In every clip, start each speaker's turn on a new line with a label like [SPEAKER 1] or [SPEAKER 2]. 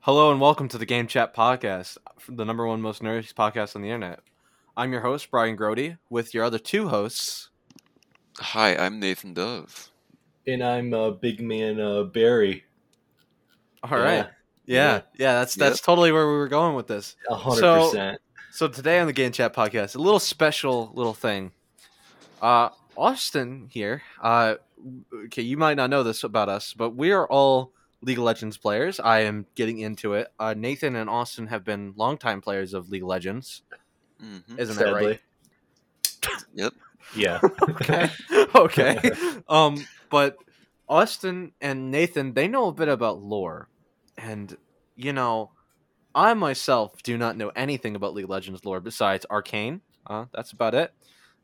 [SPEAKER 1] Hello and welcome to the Game Chat Podcast, the number one most nerdy podcast on the internet. I'm your host, Brian Grody, with your other two hosts.
[SPEAKER 2] Hi, I'm Nathan Dove.
[SPEAKER 3] And I'm uh, big man uh, Barry.
[SPEAKER 1] All right, yeah, yeah, that's that's totally where we were going with this.
[SPEAKER 3] A hundred
[SPEAKER 1] So- So today on the Game Chat Podcast, a little special little thing. Uh, Austin here. Uh, okay, you might not know this about us, but we are all League of Legends players. I am getting into it. Uh, Nathan and Austin have been longtime players of League of Legends.
[SPEAKER 2] hmm
[SPEAKER 1] Isn't that right?
[SPEAKER 2] Yep.
[SPEAKER 3] Yeah.
[SPEAKER 1] okay okay um but austin and nathan they know a bit about lore and you know i myself do not know anything about league of legends lore besides arcane uh, that's about it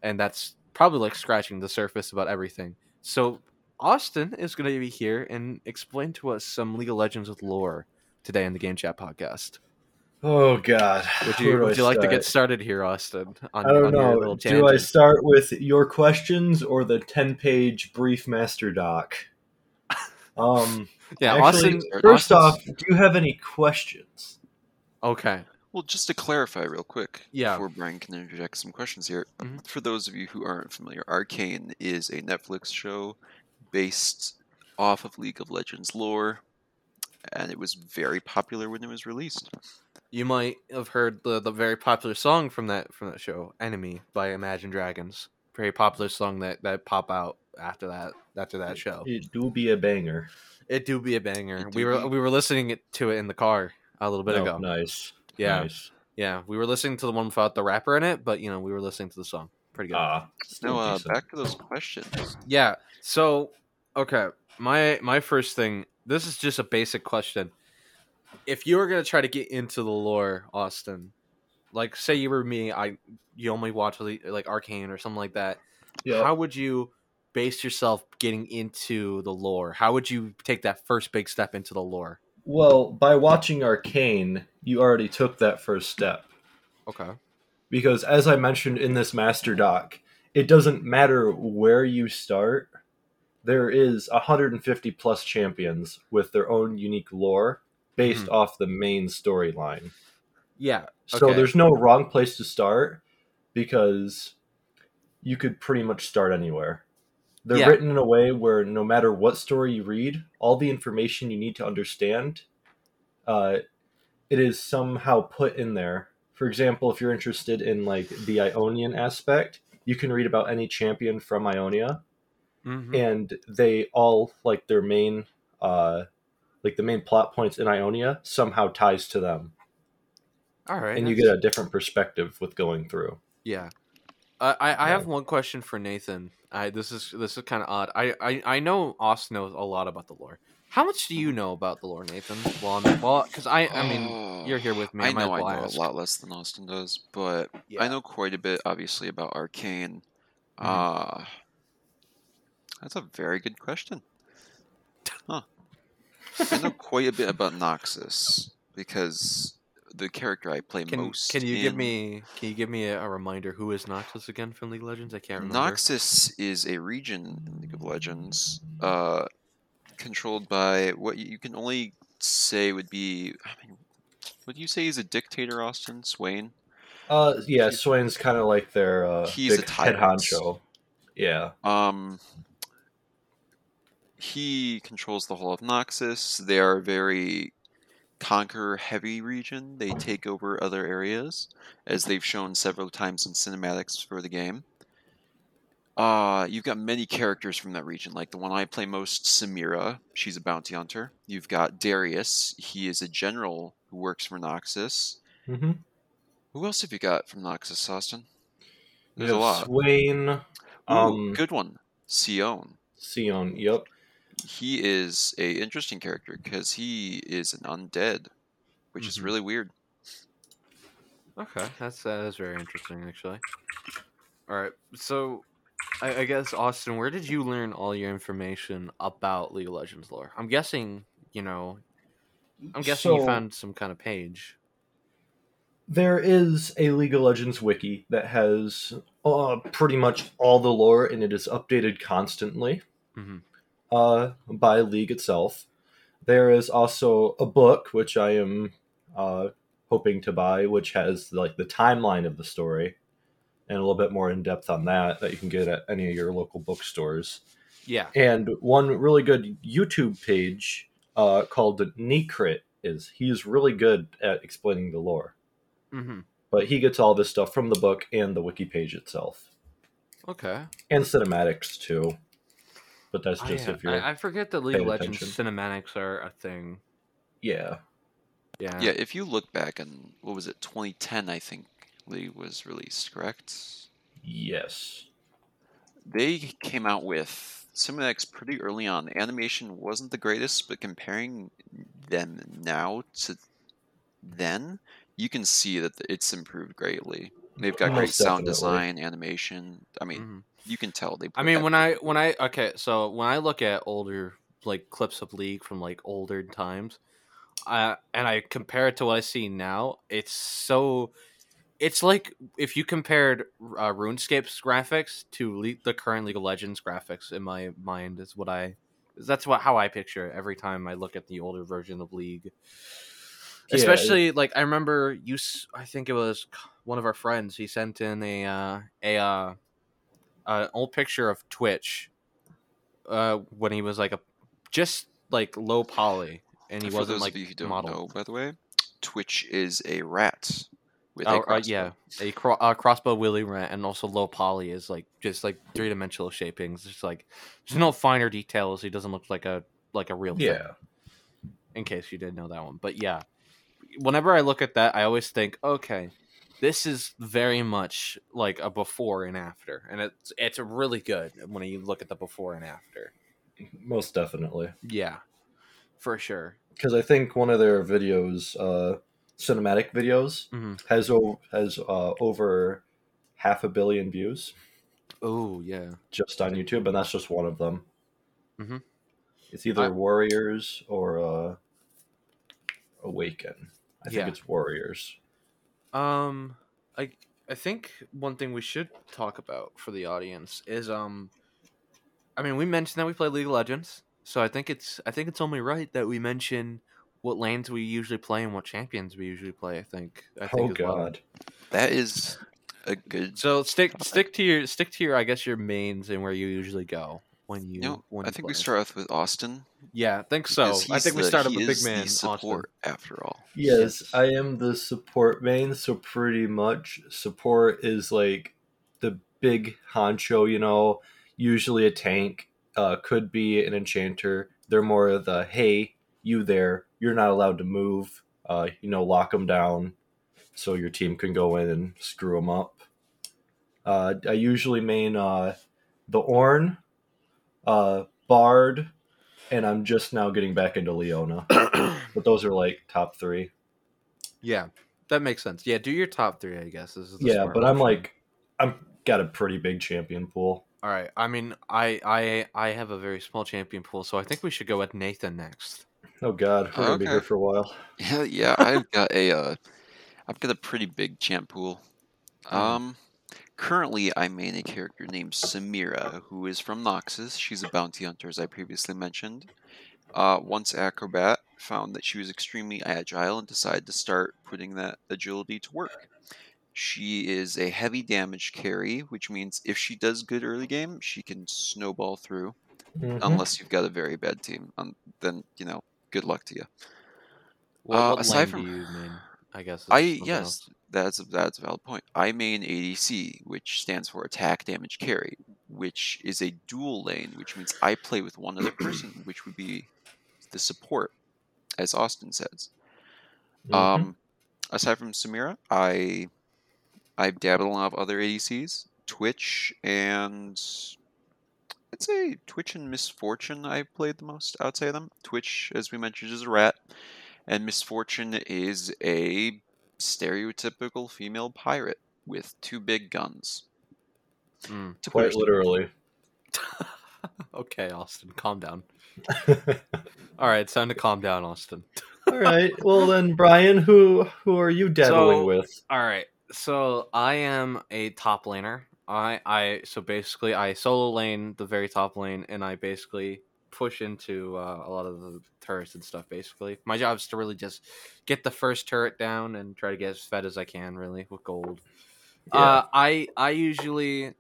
[SPEAKER 1] and that's probably like scratching the surface about everything so austin is going to be here and explain to us some league of legends with lore today in the game chat podcast
[SPEAKER 3] Oh God.
[SPEAKER 1] would you would
[SPEAKER 3] I
[SPEAKER 1] you like to get started here austin on,
[SPEAKER 3] I don't
[SPEAKER 1] on
[SPEAKER 3] know.
[SPEAKER 1] little
[SPEAKER 3] Do I start with your questions or the ten-page brief master doc? Um.
[SPEAKER 1] yeah
[SPEAKER 3] actually,
[SPEAKER 1] austin
[SPEAKER 3] First
[SPEAKER 1] Austin's-
[SPEAKER 3] off, do you have any questions?
[SPEAKER 1] okay
[SPEAKER 2] Well, just to clarify real quick,
[SPEAKER 1] Yeah.
[SPEAKER 2] before Brian can interject some questions here,
[SPEAKER 1] Mhm.
[SPEAKER 2] for those of you who aren't familiar, Arcane is a Netflix show based off of League of Legends lore, and it was very popular when it was released.
[SPEAKER 1] You might have heard the, the very popular song from that from that show, "Enemy" by Imagine Dragons. Very popular song that that pop out after that after that show.
[SPEAKER 3] It do be a banger.
[SPEAKER 1] It do be a banger. We were
[SPEAKER 2] be.
[SPEAKER 1] we were listening to it in the car a little bit
[SPEAKER 3] Oh,
[SPEAKER 1] ago.
[SPEAKER 3] Nice.
[SPEAKER 1] Yeah,
[SPEAKER 3] Nice.
[SPEAKER 1] yeah. We were listening to the one without the rapper in it, but you know we were listening to the song. Pretty good.
[SPEAKER 3] Ah. still
[SPEAKER 2] Now, uh, back to those questions.
[SPEAKER 1] Yeah. So, okay, my my first thing. This is just a basic question. If you were gonna try to get into the lore, Austin, like say you were me, I you only watch like like Arcane or something like that.
[SPEAKER 3] Yeah.
[SPEAKER 1] How would you base yourself getting into the lore? How would you take that first big step into the lore?
[SPEAKER 3] Well, by watching Arcane, you already took that first step.
[SPEAKER 1] Okay.
[SPEAKER 3] because as I mentioned in this master doc, it doesn't matter where you start. There is 150 plus champions with their own unique lore based
[SPEAKER 1] Mhm.
[SPEAKER 3] off the main storyline.
[SPEAKER 1] Yeah.
[SPEAKER 3] So there's no wrong place to start because you could pretty much start anywhere. They're
[SPEAKER 1] Yeah.
[SPEAKER 3] written in a way where no matter what story you read, all the information you need to understand, uh, it is somehow put in there. For example, if you're interested in like the Ionian aspect, you can read about any champion from Ionia,
[SPEAKER 1] Mhm.
[SPEAKER 3] and they all like their main, uh, like the main plot points in Ionia somehow ties to them
[SPEAKER 1] All right.
[SPEAKER 3] and you get a different perspective with going through.
[SPEAKER 1] Yeah. Uh, I I have one question for Nathan. I this is this is kind of odd. I, I I know Austin knows a lot about the lore. How much do you know about the lore, Nathan? Well, I'm- well, because I I mean
[SPEAKER 2] Oh,
[SPEAKER 1] you're here with me.
[SPEAKER 2] I
[SPEAKER 1] might
[SPEAKER 2] know I know
[SPEAKER 1] ask.
[SPEAKER 2] a lot less than Austin does, but
[SPEAKER 1] Yeah.
[SPEAKER 2] I know quite a bit, obviously, about Arcane.
[SPEAKER 1] Mhm.
[SPEAKER 2] Uh, that's a very good question. Huh. I know quite a bit about Noxus because the character I play
[SPEAKER 1] Can
[SPEAKER 2] most.
[SPEAKER 1] can you give me can you give me a, a reminder who is Noxus again from League of Legends? I can't remember.
[SPEAKER 2] Noxus is a region in League of Legends, uh, controlled by what you can only say would be. I mean, what do you say he's a dictator, Austin Swain?
[SPEAKER 3] Uh, yeah,
[SPEAKER 2] He's-
[SPEAKER 3] Swain's kind of like their uh,
[SPEAKER 2] He's a
[SPEAKER 3] head honcho. Yeah,
[SPEAKER 2] Um, he controls the whole of Noxus. They are a very conquer heavy region. They take over other areas, as they've shown several times in cinematics for the game. Uh, you've got many characters from that region, like the one I play most, Samira. She's a bounty hunter. You've got Darius. He is a general who works for Noxus.
[SPEAKER 3] mm-hmm.
[SPEAKER 2] Who else have you got from Noxus, Austin? There's a lot.
[SPEAKER 3] Swain,
[SPEAKER 2] Ooh,
[SPEAKER 3] um,
[SPEAKER 2] good one. Sion.
[SPEAKER 3] Sion. Yep.
[SPEAKER 2] He is a interesting character because he is an undead, which is
[SPEAKER 1] Mhm.
[SPEAKER 2] really weird.
[SPEAKER 1] Okay, that's that is very interesting actually. All right, so I, I guess Austin, where did you learn all your information about League of Legends lore? I'm guessing you know. I'm guessing you found some kind of page.
[SPEAKER 3] There is a League of Legends wiki that has uh, pretty much all the lore, and it is updated constantly
[SPEAKER 1] Mhm.
[SPEAKER 3] Uh, by League itself. There is also a book which I am uh, hoping to buy, which has like the timeline of the story and a little bit more in depth on that that you can get at any of your local bookstores.
[SPEAKER 1] Yeah.
[SPEAKER 3] And one really good YouTube page uh, called Necrit is he's really good at explaining the lore,
[SPEAKER 1] Mm-hmm.
[SPEAKER 3] but he gets all this stuff from the book and the wiki page itself,
[SPEAKER 1] Okay.
[SPEAKER 3] and cinematics too. But that's just
[SPEAKER 1] uh,
[SPEAKER 3] if you're
[SPEAKER 1] I, I forget that League of Legends
[SPEAKER 3] attention.
[SPEAKER 1] cinematics are a thing.
[SPEAKER 3] yeah.
[SPEAKER 1] Yeah.
[SPEAKER 2] Yeah, if you look back in what was it, 2010, I think League was released, correct?
[SPEAKER 3] Yes.
[SPEAKER 2] They came out with cinematics pretty early on. The animation wasn't the greatest, but comparing them now to then, you can see that it's improved greatly. They've got great sound
[SPEAKER 3] definitely.
[SPEAKER 2] design, animation. I mean,
[SPEAKER 1] Mhm.
[SPEAKER 2] You can tell they.
[SPEAKER 1] I mean, when I when I okay, so when I look at older like clips of League from like older times, uh, and I compare it to what I see now, it's so. It's like if you compared uh, RuneScape's graphics to Le- the current League of Legends graphics. In my mind, is what I. That's what how I picture it every time I look at the older version of League.
[SPEAKER 3] Yeah,
[SPEAKER 1] Especially like I remember you. I think it was one of our friends. He sent in a uh, a uh, an old picture of Twitch uh, when he was like a just like low poly, and he
[SPEAKER 2] For
[SPEAKER 1] wasn't
[SPEAKER 2] those
[SPEAKER 1] like
[SPEAKER 2] of you who don't
[SPEAKER 1] model.
[SPEAKER 2] know, by the way, Twitch is a rat with a
[SPEAKER 1] Oh, uh,
[SPEAKER 2] crossbow.
[SPEAKER 1] yeah, a cro- uh, crossbow willy rat, and also low poly is like just like three dimensional shapings. Just like there's no finer details. He doesn't look like a like a real thing.
[SPEAKER 3] Yeah.
[SPEAKER 1] in case you didn't know that one. But yeah, whenever I look at that, I always think, okay, this is very much like a before and after, and it's it's really good when you look at the before and after.
[SPEAKER 3] Most definitely.
[SPEAKER 1] Yeah, for sure.
[SPEAKER 3] Because I think one of their videos, uh, cinematic videos,
[SPEAKER 1] Mhm.
[SPEAKER 3] has o- has uh, over half a billion views
[SPEAKER 1] Oh yeah,
[SPEAKER 3] just on YouTube, and that's just one of them.
[SPEAKER 1] Mhm.
[SPEAKER 3] It's either
[SPEAKER 1] I-
[SPEAKER 3] Warriors or uh, Awaken. I think
[SPEAKER 1] Yeah.
[SPEAKER 3] it's Warriors.
[SPEAKER 1] Um, I I think one thing we should talk about for the audience is um, I mean, we mentioned that we play League of Legends, so I think it's I think it's only right that we mention what lanes we usually play and what champions we usually play. I think. I think
[SPEAKER 3] oh
[SPEAKER 1] as well.
[SPEAKER 3] God.
[SPEAKER 2] That is a good.
[SPEAKER 1] So stick stick to your stick to your I guess your mains and where you usually go when you.
[SPEAKER 2] You know,
[SPEAKER 1] when
[SPEAKER 2] I
[SPEAKER 1] you
[SPEAKER 2] think we
[SPEAKER 1] play.
[SPEAKER 2] start off with Austin.
[SPEAKER 1] Yeah, I think so. I
[SPEAKER 2] he's
[SPEAKER 1] think we
[SPEAKER 2] the-
[SPEAKER 1] start up with big man
[SPEAKER 2] the support after all.
[SPEAKER 3] Yes. I am the support main, so pretty much support is like the big honcho, you know, usually a tank, uh, could be an enchanter. They're more of the hey, you there, you're not allowed to move, uh, you know, lock them down so your team can go in and screw them up. Uh, I usually main uh, the Ornn, uh, Bard, and I'm just now getting back into Leona. But those are like top three.
[SPEAKER 1] yeah, that makes sense. Yeah, do your top three. I guess this is the
[SPEAKER 3] yeah
[SPEAKER 1] smart
[SPEAKER 3] but i'm like i'm got a pretty big champion pool
[SPEAKER 1] All right. I mean, I I I have a very small champion pool, so I think we should go with Nathan next.
[SPEAKER 3] oh god we're gonna be here for a while
[SPEAKER 2] Yeah, yeah. I've got a, uh, I've got a pretty big champ pool.
[SPEAKER 1] Mhm.
[SPEAKER 2] Um, currently I main a character named Samira, who is from Noxus. She's a bounty hunter, as I previously mentioned. Uh, once acrobat found that she was extremely agile and decided to start putting that agility to work. She is a heavy damage carry, which means if she does good early game, she can snowball through.
[SPEAKER 3] Mhm.
[SPEAKER 2] Unless you've got a very bad team, um, then you know, good luck to you.
[SPEAKER 1] What,
[SPEAKER 2] Uh,
[SPEAKER 1] what
[SPEAKER 2] aside from-
[SPEAKER 1] you mean? I guess.
[SPEAKER 2] I yes,
[SPEAKER 1] else.
[SPEAKER 2] That's a, that's a valid point. I main ADC, which stands for attack damage carry, which is a dual lane, which means I play with one other person, which would be the support, as Austin says.
[SPEAKER 3] Mhm.
[SPEAKER 2] Um, aside from Samira, I I've dabbled in a lot of other ADCs, Twitch and I'd say Twitch and Miss Fortune I played the most outside of them. Twitch, as we mentioned, is a rat, and Miss Fortune is a stereotypical female pirate with two big guns.
[SPEAKER 1] Mm.
[SPEAKER 2] To
[SPEAKER 3] quite
[SPEAKER 2] her-
[SPEAKER 3] literally
[SPEAKER 1] okay, Austin, calm down. All right, it's time to calm down, Austin.
[SPEAKER 3] all right well then brian who who are you dabbling
[SPEAKER 1] So-
[SPEAKER 3] with
[SPEAKER 1] All right, so I am a top laner. I I so basically I solo lane the very top lane, and I basically push into uh, a lot of the turrets and stuff. Basically, my job is to really just get the first turret down and try to get as fed as I can, really with gold.
[SPEAKER 3] Yeah.
[SPEAKER 1] Uh, I I usually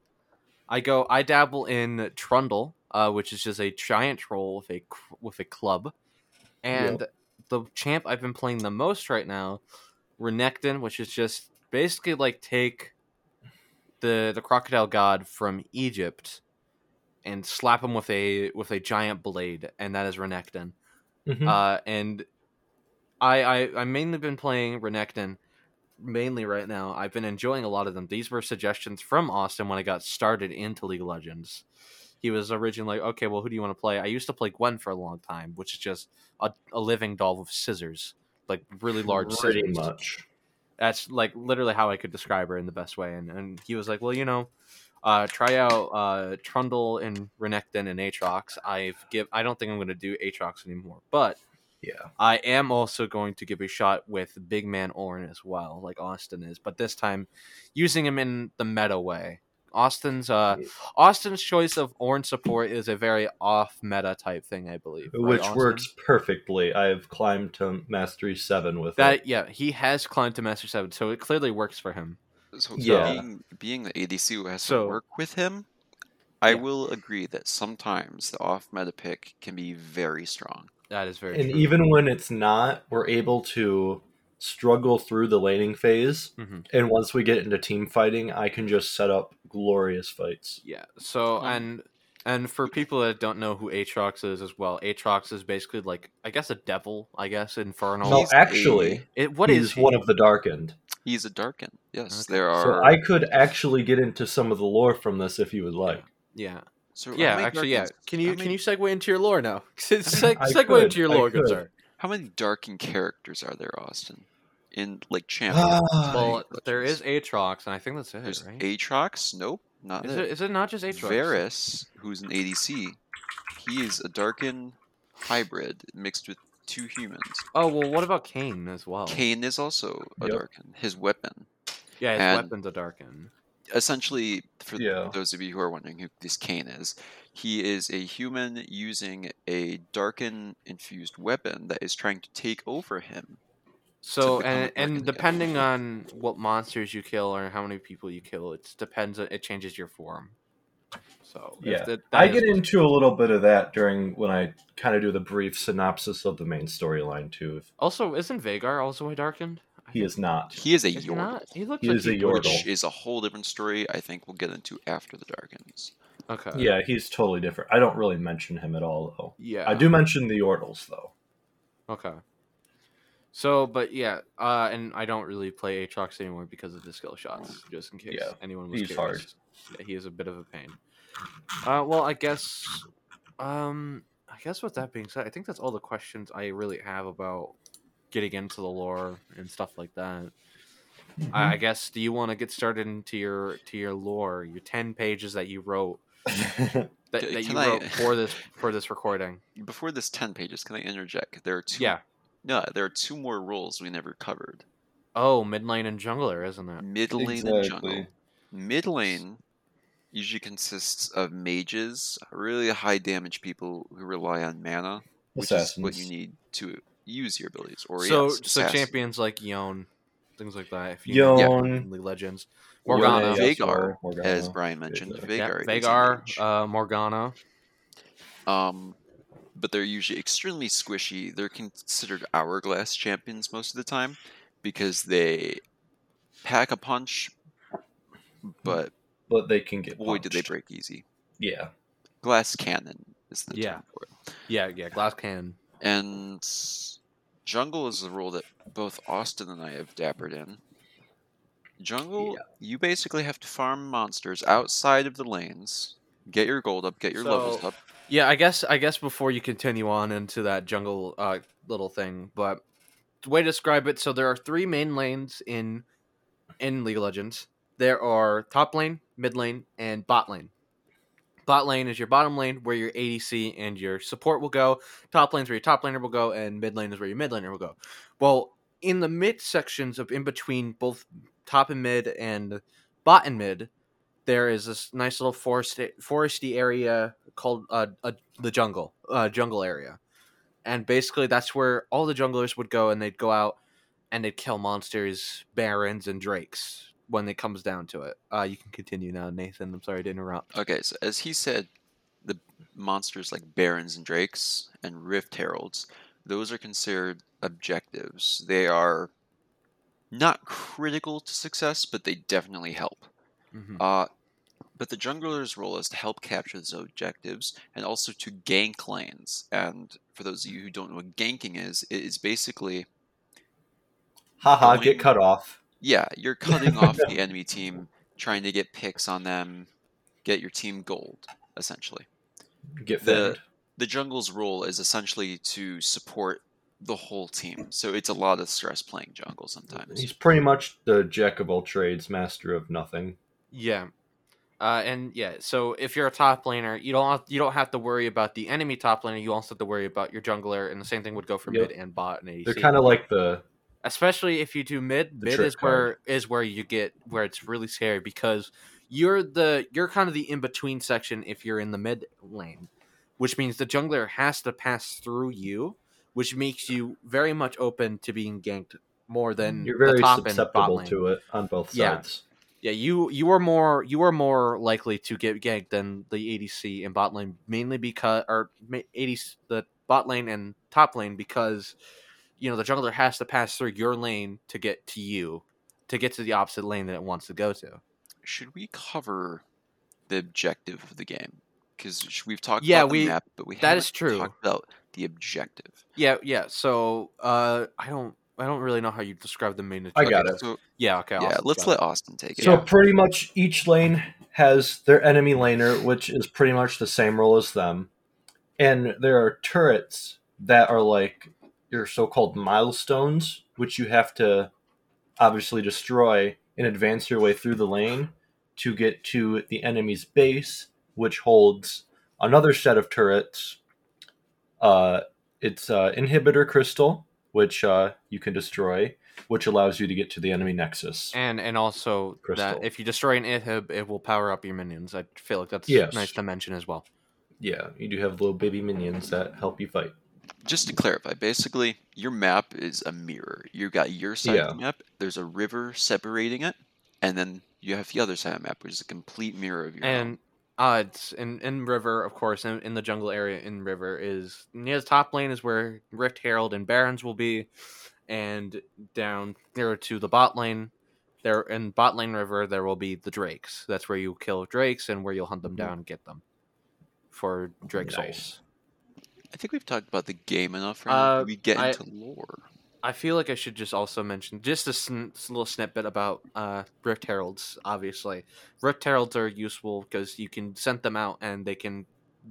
[SPEAKER 1] I go I dabble in Trundle, uh, which is just a giant troll with a with a club, and the champ I've been playing the most right now, Renekton, which is just basically like take the the crocodile god from Egypt and slap him with a with a giant blade, and that is Renekton.
[SPEAKER 3] Mhm.
[SPEAKER 1] Uh, and I, I I mainly been playing Renekton mainly right now. I've been enjoying a lot of them. These were suggestions from Austin when I got started into League of Legends. He was originally like, okay, well, who do you want to play? I used to play Gwen for a long time, which is just a, a living doll with scissors, like really large scissors.
[SPEAKER 3] Pretty
[SPEAKER 1] scissors.
[SPEAKER 3] much.
[SPEAKER 1] That's like literally how I could describe her in the best way. And, and he was like, well, you know, uh, try out uh, Trundle and Renekton and Aatrox. I've give. I don't think I'm going to do Aatrox anymore, but
[SPEAKER 3] Yeah.
[SPEAKER 1] I am also going to give a shot with Big Man Ornn as well, like Austin is, but this time using him in the meta way. Austin's uh Austin's choice of Ornn support is a very off meta type thing, I believe. right,
[SPEAKER 3] Which
[SPEAKER 1] Austin?
[SPEAKER 3] works perfectly. I've climbed to Mastery 7 with it.
[SPEAKER 1] That yeah, he has climbed to Master Seven, so it clearly works for him.
[SPEAKER 2] So
[SPEAKER 3] Yeah.
[SPEAKER 2] being, being the ADC who has
[SPEAKER 1] So-
[SPEAKER 2] to work with him, I
[SPEAKER 1] Yeah.
[SPEAKER 2] will agree that sometimes the off meta pick can be very strong.
[SPEAKER 1] That is very
[SPEAKER 3] And
[SPEAKER 1] true.
[SPEAKER 3] even when it's not, we're able to struggle through the laning phase.
[SPEAKER 1] Mhm.
[SPEAKER 3] And once we get into team fighting, I can just set up glorious fights.
[SPEAKER 1] Yeah. So
[SPEAKER 2] Um,
[SPEAKER 1] and and for people that don't know who Aatrox is as well, Aatrox is basically like I guess a devil, I guess infernal.
[SPEAKER 3] No,
[SPEAKER 2] He's
[SPEAKER 3] actually,
[SPEAKER 1] it, what
[SPEAKER 3] he's
[SPEAKER 1] is he?
[SPEAKER 3] one of the darkened.
[SPEAKER 2] He's a Darkin. Yes,
[SPEAKER 1] Okay.
[SPEAKER 2] there are.
[SPEAKER 3] So I could actually get into some of the lore from this if you would like.
[SPEAKER 1] Yeah.
[SPEAKER 2] so
[SPEAKER 1] Yeah,
[SPEAKER 2] many
[SPEAKER 1] actually, yeah. Can you
[SPEAKER 2] how
[SPEAKER 1] can you segue into your lore now? Seg-
[SPEAKER 3] I
[SPEAKER 1] segue
[SPEAKER 3] could,
[SPEAKER 1] into your lore, good sir.
[SPEAKER 2] How many Darkin characters are there, Austin? In like champ.
[SPEAKER 3] Ah,
[SPEAKER 1] Well, there is Aatrox, and I think that's it,
[SPEAKER 2] There's
[SPEAKER 1] right?
[SPEAKER 2] Aatrox. Nope, not
[SPEAKER 1] Is
[SPEAKER 2] it.
[SPEAKER 1] it, is it not just Aatrox?
[SPEAKER 2] Varus, who's an ADC, he is a Darkin hybrid mixed with two humans.
[SPEAKER 1] Oh well, what about Kayn as well?
[SPEAKER 2] Kayn is also a
[SPEAKER 3] Yep.
[SPEAKER 2] Darkin. His weapon.
[SPEAKER 1] yeah, his
[SPEAKER 2] and-
[SPEAKER 1] weapon's a Darkin.
[SPEAKER 2] Essentially, for
[SPEAKER 3] Yeah.
[SPEAKER 2] those of you who are wondering who this Kayn is, he is a human using a Darkin infused weapon that is trying to take over him.
[SPEAKER 1] So
[SPEAKER 2] become
[SPEAKER 1] and
[SPEAKER 2] Darkin
[SPEAKER 1] and
[SPEAKER 2] again.
[SPEAKER 1] depending on what monsters you kill or how many people you kill, it depends. It changes your form. So
[SPEAKER 3] Yeah.
[SPEAKER 1] that-
[SPEAKER 3] I get
[SPEAKER 1] is-
[SPEAKER 3] into a little bit of that during when I kind of do the brief synopsis of the main storyline too.
[SPEAKER 1] Also, isn't Veigar also a Darkened?
[SPEAKER 3] He is not.
[SPEAKER 2] He is a
[SPEAKER 1] Is he
[SPEAKER 2] Yordle,
[SPEAKER 1] not? He looks
[SPEAKER 3] He
[SPEAKER 1] like
[SPEAKER 3] is a
[SPEAKER 1] he-
[SPEAKER 3] Yordle.
[SPEAKER 2] which is a whole different story. I think we'll get into after the Darkins.
[SPEAKER 1] Okay.
[SPEAKER 3] Yeah, he's totally different. I don't really mention him at all though.
[SPEAKER 1] Yeah.
[SPEAKER 3] I do mention the Yordles though.
[SPEAKER 1] Okay. So, but yeah, uh, and I don't really play Aatrox anymore because of the skill shots, just in case
[SPEAKER 3] Yeah,
[SPEAKER 1] anyone was
[SPEAKER 3] he's
[SPEAKER 1] curious. Yeah, he is a bit of a pain. Uh, well, I guess, um, I guess with that being said, I think that's all the questions I really have about getting into the lore and stuff like that. I, I guess. Do you want to get started into your to your lore, your ten pages that you wrote that, that you
[SPEAKER 2] I-
[SPEAKER 1] wrote for this for this recording?
[SPEAKER 2] Before this ten pages, can I interject? There are two.
[SPEAKER 1] Yeah.
[SPEAKER 2] No, there are two more rules we never covered.
[SPEAKER 1] Oh, mid lane and jungler, isn't it?
[SPEAKER 2] Mid lane and jungle. Mid lane usually consists of mages, really high damage people who rely on mana, which is what you need to use your abilities. Or
[SPEAKER 1] so
[SPEAKER 2] yes,
[SPEAKER 1] so
[SPEAKER 2] assassin.
[SPEAKER 1] champions like Yon, things like that. If you know
[SPEAKER 3] Yon,
[SPEAKER 1] League Legends,
[SPEAKER 3] Morgana,
[SPEAKER 1] Morgana,
[SPEAKER 2] Veigar,
[SPEAKER 3] Morgana.
[SPEAKER 2] as Brian mentioned,
[SPEAKER 3] Veigar.
[SPEAKER 1] yeah,
[SPEAKER 2] Veigar. is Veigar,
[SPEAKER 1] uh, Morgana.
[SPEAKER 2] Um, but they're usually extremely squishy. They're considered hourglass champions most of the time because they pack a punch, but
[SPEAKER 3] but they can get.
[SPEAKER 2] boy, did they break easy.
[SPEAKER 3] Yeah.
[SPEAKER 2] Glass cannon is the
[SPEAKER 1] Yeah.
[SPEAKER 2] term for it.
[SPEAKER 1] Yeah, yeah, glass cannon.
[SPEAKER 2] And jungle is the role that both Austin and I have dappered in. Jungle,
[SPEAKER 3] Yeah.
[SPEAKER 2] you basically have to farm monsters outside of the lanes, get your gold up, get your levels up.
[SPEAKER 1] Yeah, I guess I guess before you continue on into that jungle uh, little thing, but the way to describe it, so there are three main lanes in in League of Legends. There are top lane, mid lane, and bot lane. Bot lane is your bottom lane where your ADC and your support will go. Top lane is where your top laner will go, and mid lane is where your mid laner will go. Well, in the mid sections of in between both top and mid and bot and mid, there is this nice little forest foresty area called uh, uh, the jungle uh, jungle area, and basically that's where all the junglers would go, and they'd go out and they'd kill monsters, barons, and drakes when it comes down to it. Uh, you can continue now, Nathan. I'm sorry to interrupt.
[SPEAKER 2] Okay, so as he said, the monsters like barons and drakes and rift heralds, those are considered objectives. They are not critical to success, but they definitely help.
[SPEAKER 1] Mhm.
[SPEAKER 2] Uh, but the jungler's role is to help capture those objectives and also to gank lanes. And for those of you who don't know what ganking is, it is basically
[SPEAKER 3] Haha,
[SPEAKER 2] Going-
[SPEAKER 3] get cut off.
[SPEAKER 2] Yeah, you're cutting off the enemy team, trying to get picks on them, get your team gold, essentially.
[SPEAKER 3] Get
[SPEAKER 2] The-
[SPEAKER 3] fed.
[SPEAKER 2] The jungle's role is essentially to support the whole team. So it's a lot of stress playing jungle sometimes.
[SPEAKER 3] He's pretty much the jack of all trades, master of nothing.
[SPEAKER 1] Yeah. Uh, and yeah, so if you're a top laner, you don't have, you don't have to worry about the enemy top laner. You also have to worry about your jungler, and the same thing would go for
[SPEAKER 3] Yep.
[SPEAKER 1] mid and bot and ADC.
[SPEAKER 3] They're kind of like the
[SPEAKER 1] especially if you do mid.
[SPEAKER 3] The
[SPEAKER 1] mid
[SPEAKER 3] trick
[SPEAKER 1] is where is where you get where it's really scary because you're the you're kind of the in between section if you're in the mid lane, which means the jungler has to pass through you, which makes you very much open to being ganked more than
[SPEAKER 3] you're
[SPEAKER 1] the
[SPEAKER 3] very
[SPEAKER 1] top and bot
[SPEAKER 3] susceptible
[SPEAKER 1] lane.
[SPEAKER 3] to it on both sides.
[SPEAKER 1] Yeah, yeah, you you are more you are more likely to get ganked than the ADC in bot lane, mainly because or ma- ADC the bot lane and top lane because you know the jungler has to pass through your lane to get to you, to get to the opposite lane that it wants to go to.
[SPEAKER 2] Should we cover the objective of the game? Because we've talked
[SPEAKER 1] Yeah,
[SPEAKER 2] about the
[SPEAKER 1] we-
[SPEAKER 2] map, but we
[SPEAKER 1] that
[SPEAKER 2] haven't
[SPEAKER 1] is true.
[SPEAKER 2] talked about the objective.
[SPEAKER 1] Yeah, yeah. So uh, I don't I don't really know how you describe the main.
[SPEAKER 3] I got
[SPEAKER 1] objective.
[SPEAKER 3] it.
[SPEAKER 2] So
[SPEAKER 1] Yeah, okay.
[SPEAKER 2] yeah,
[SPEAKER 1] Austin,
[SPEAKER 2] let's let Austin take it.
[SPEAKER 3] So
[SPEAKER 1] Yeah.
[SPEAKER 3] pretty much each lane has their enemy laner, which is pretty much the same role as them. And there are turrets that are like your so-called milestones, which you have to obviously destroy and advance your way through the lane to get to the enemy's base, which holds another set of turrets. Uh, it's uh, inhibitor crystal, which uh, you can destroy, which allows you to get to the enemy nexus.
[SPEAKER 1] And and also
[SPEAKER 3] Crystal.
[SPEAKER 1] that if you destroy an inhib, it will power up your minions. I feel like that's
[SPEAKER 3] Yes.
[SPEAKER 1] nice to mention as well.
[SPEAKER 3] Yeah, you do have little baby minions that help you fight.
[SPEAKER 2] Just to clarify, basically, your map is a mirror. You got your side of the map. There's a river separating it, and then you have the other side of the map, which is a complete mirror of your own.
[SPEAKER 1] and uh it's in in river of course in, in the jungle area in river is near the top lane is where rift herald and barons will be and down nearer to the bot lane there in bot lane river there will be the drakes that's where you kill drakes and where you'll hunt them
[SPEAKER 3] Mhm.
[SPEAKER 1] down and get them for drake
[SPEAKER 3] Nice.
[SPEAKER 1] souls
[SPEAKER 2] I think we've talked about the game enough. Right now.
[SPEAKER 1] Uh,
[SPEAKER 2] we get
[SPEAKER 1] I-
[SPEAKER 2] into lore.
[SPEAKER 1] I feel like I should just also mention just a sn- little snippet about uh, Rift Heralds. Obviously, Rift Heralds are useful because you can send them out and they can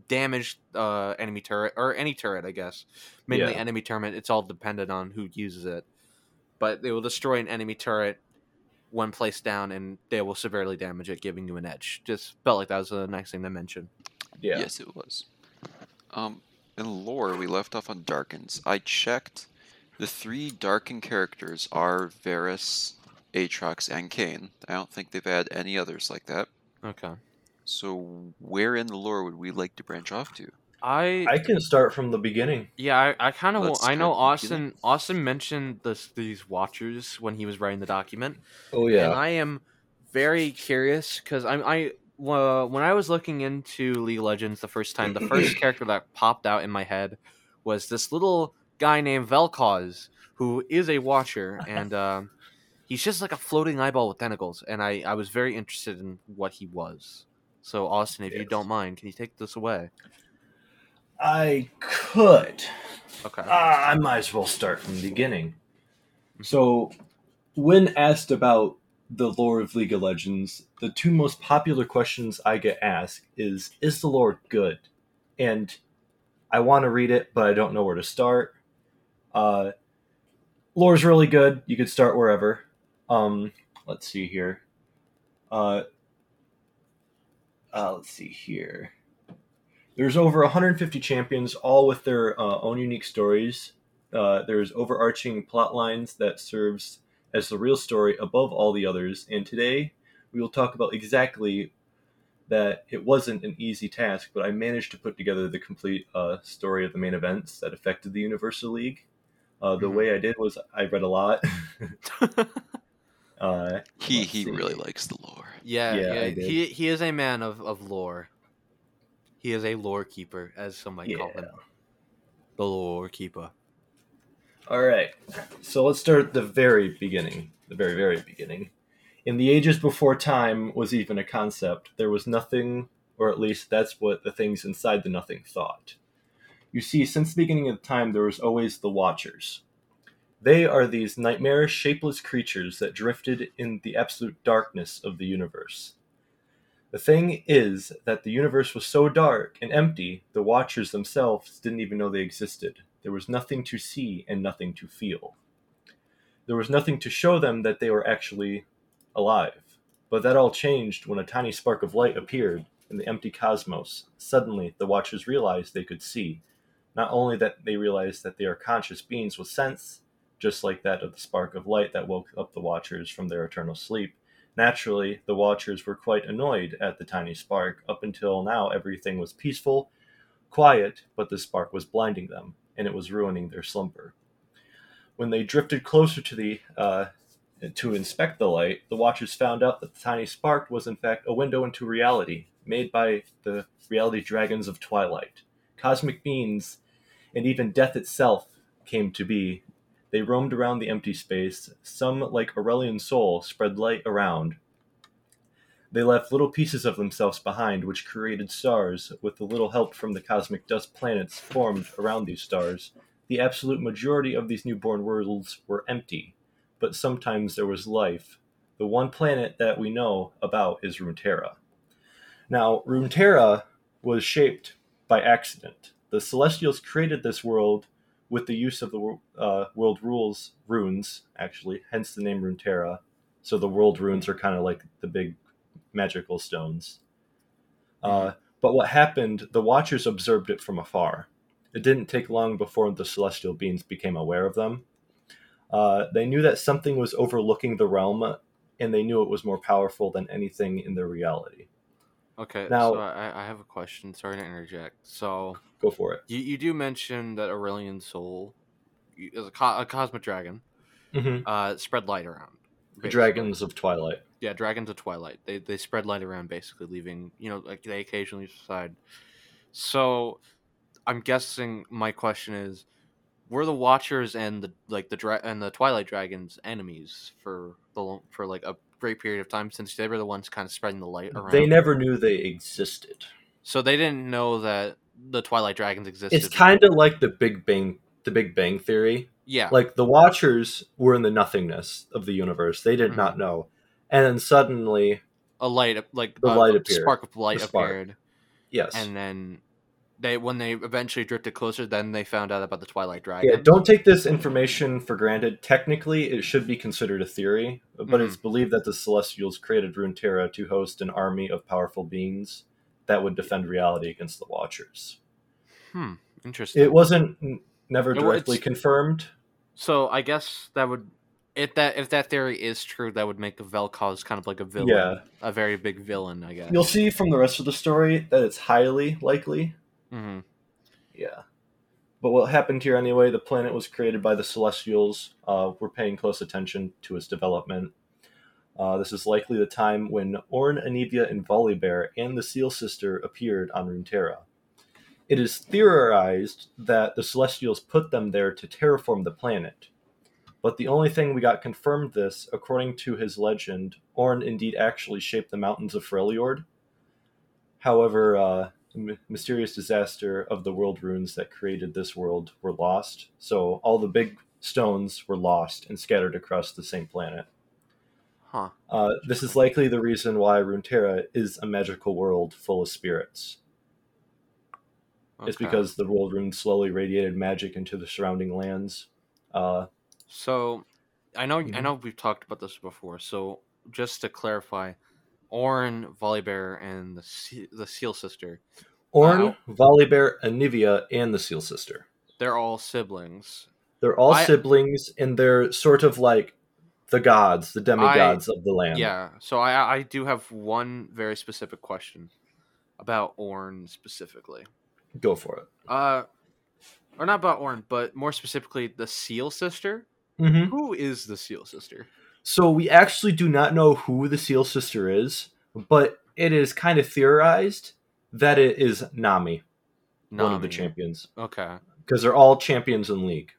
[SPEAKER 1] damage uh, enemy turret or any turret, I guess. Mainly
[SPEAKER 3] Yeah.
[SPEAKER 1] enemy turret. It's all dependent on who uses it, but they will destroy an enemy turret when placed down, and they will severely damage it, giving you an edge. Just felt like that was a nice thing to mention.
[SPEAKER 3] Yeah.
[SPEAKER 2] Yes, it was. Um, in lore, we left off on Darkins. I checked. The three Darkin characters are Varus, Aatrox, and Kayn. I don't think they've had any others like that.
[SPEAKER 1] Okay,
[SPEAKER 2] So, where in the lore would we like to branch off to?
[SPEAKER 1] I
[SPEAKER 3] I can start from the beginning.
[SPEAKER 1] Yeah, I, I kind of I know
[SPEAKER 2] start from the beginning.
[SPEAKER 1] Austin. Austin mentioned this these watchers when he was writing the document,
[SPEAKER 3] Oh yeah.
[SPEAKER 1] and I am very curious because I'm I well, when I was looking into League of Legends the first time, the first character that popped out in my head was this little guy named Vel'Koz, who is a watcher, and um, he's just like a floating eyeball with tentacles, and I I was very interested in what he was. So Austin, if you don't mind, can you take this away?
[SPEAKER 3] I could.
[SPEAKER 1] Okay.
[SPEAKER 3] Ah, I might as well start from the beginning. So, when asked about the lore of League of Legends, the two most popular questions I get asked is Is the lore good? And I want to read it, but I don't know where to start. Uh, lore's really good. You could start wherever. Um, let's see here. Uh, uh, let's see here. There's over 150 champions, all with their uh, own unique stories. Uh, there's overarching plot lines that serves as the real story above all the others. And today, we will talk about exactly that it wasn't an easy task, but I managed to put together the complete uh, story of the main events that affected the Universal League. Uh, the
[SPEAKER 1] Mhm.
[SPEAKER 3] way I did was I read a lot. uh,
[SPEAKER 2] He he
[SPEAKER 3] see.
[SPEAKER 2] really likes the lore.
[SPEAKER 1] yeah,
[SPEAKER 3] Yeah,
[SPEAKER 1] yeah, he he is a man of, of lore. He is a lore keeper, as some might call him. The lore keeper.
[SPEAKER 3] All right. So let's start at the very beginning. The very, very beginning. In the ages before time was even a concept, there was nothing, or at least that's what the things inside the nothing thought. You see, since the beginning of time, there was always the Watchers. They are these nightmarish, shapeless creatures that drifted in the absolute darkness of the universe. The thing is that the universe was so dark and empty, the Watchers themselves didn't even know they existed. There was nothing to see and nothing to feel. There was nothing to show them that they were actually alive. But that all changed when a tiny spark of light appeared in the empty cosmos. Suddenly, the Watchers realized they could see. Not only that they realized that they are conscious beings with sense, just like that of the spark of light that woke up the Watchers from their eternal sleep. Naturally, the Watchers were quite annoyed at the tiny spark. Up until now, everything was peaceful, quiet, but the spark was blinding them, and it was ruining their slumber. When they drifted closer to the uh, to inspect the light, the Watchers found out that the tiny spark was in fact a window into reality, made by the reality dragons of Twilight. Cosmic beings, and even death itself came to be. They roamed around the empty space. Some, like Aurelion Sol, spread light around. They left little pieces of themselves behind, which created stars, with a little help from the cosmic dust planets formed around these stars. The absolute majority of these newborn worlds were empty, but sometimes there was life. The one planet that we know about is Runeterra. Now, Runeterra was shaped by accident. The Celestials created this world with the use of the uh, world rules runes, actually, hence the name Runeterra. So the world runes are kind of like the big magical stones. Uh, but what happened, the Watchers observed it from afar. It didn't take long before the celestial beings became aware of them. Uh, they knew that something was overlooking the realm, and they knew it was more powerful than anything in their reality.
[SPEAKER 1] Okay,
[SPEAKER 3] Now-
[SPEAKER 1] so I, I have a question. Sorry to interject. So
[SPEAKER 3] Go for it.
[SPEAKER 1] you, you do mention that Aurelion Sol is a, co- a cosmic dragon.
[SPEAKER 3] Mm-hmm.
[SPEAKER 1] Uh, spread light around.
[SPEAKER 3] The
[SPEAKER 1] basically.
[SPEAKER 3] Dragons of Twilight.
[SPEAKER 1] Yeah, dragons of twilight. They they spread light around, basically leaving. You know, like they occasionally subside. So, I'm guessing my question is, were the Watchers and the like the dra- and the Twilight Dragons enemies for the for like a great period of time since they were the ones kind of spreading the light around.
[SPEAKER 3] They never knew they existed.
[SPEAKER 1] So they didn't know that the Twilight Dragons existed.
[SPEAKER 3] It's kind of like the Big Bang, the Big Bang Theory.
[SPEAKER 1] yeah.
[SPEAKER 3] Like the Watchers were in the nothingness of the universe; they did
[SPEAKER 1] Mhm.
[SPEAKER 3] not know, and then suddenly,
[SPEAKER 1] a light like
[SPEAKER 3] The
[SPEAKER 1] a-
[SPEAKER 3] light appeared.
[SPEAKER 1] spark of light
[SPEAKER 3] spark.
[SPEAKER 1] appeared
[SPEAKER 3] yes,
[SPEAKER 1] and then they when they eventually drifted closer then they found out about the twilight dragon
[SPEAKER 3] Yeah, don't take this information for granted. Technically, it should be considered a theory, but
[SPEAKER 1] Mhm.
[SPEAKER 3] it's believed that the Celestials created Runeterra to host an army of powerful beings that would defend reality against the Watchers.
[SPEAKER 1] hmm interesting
[SPEAKER 3] It wasn't never directly
[SPEAKER 1] it's-
[SPEAKER 3] confirmed.
[SPEAKER 1] so i guess that would if that if that theory is true that would make vel'Koz kind of like a villain
[SPEAKER 3] Yeah,
[SPEAKER 1] a very big villain i guess
[SPEAKER 3] you'll see from the rest of the story that it's highly likely.
[SPEAKER 1] hmm
[SPEAKER 3] Yeah. But what happened here anyway, the planet was created by the Celestials. Uh, we're paying close attention to its development. Uh, this is likely the time when Ornn, Anivia, and Volibear and the Seal Sister appeared on Runeterra. It is theorized that the Celestials put them there to terraform the planet. But the only thing we got confirmed this, according to his legend, Ornn indeed actually shaped the mountains of Freljord. However, uh, m- mysterious disaster of the world runes that created this world were lost. So all the big stones were lost and scattered across the same planet.
[SPEAKER 1] huh
[SPEAKER 3] Uh, this is likely the reason why Runeterra is a magical world full of spirits. It's because the world runes slowly radiated magic into the surrounding lands. Uh,
[SPEAKER 1] so i know i
[SPEAKER 3] Mhm.
[SPEAKER 1] know we've talked about this before so just to clarify Ornn, Volibear, and the Se- the Seal Sister,
[SPEAKER 3] Ornn,
[SPEAKER 1] Wow.
[SPEAKER 3] Volibear, Anivia, and the Seal Sister.
[SPEAKER 1] they're all siblings.
[SPEAKER 3] They're all
[SPEAKER 1] I-
[SPEAKER 3] siblings, and they're sort of like the gods, the demigods of the land.
[SPEAKER 1] Yeah. So I I do have one very specific question about Ornn specifically.
[SPEAKER 3] Go for it.
[SPEAKER 1] Uh, or not about Ornn, but more specifically the Seal Sister.
[SPEAKER 3] Mm-hmm.
[SPEAKER 1] Who is the Seal Sister?
[SPEAKER 3] So we actually do not know who the Seal Sister is, but it is kind of theorized that it is Nami, one of the champions,
[SPEAKER 1] Okay.
[SPEAKER 3] because they're all champions in League.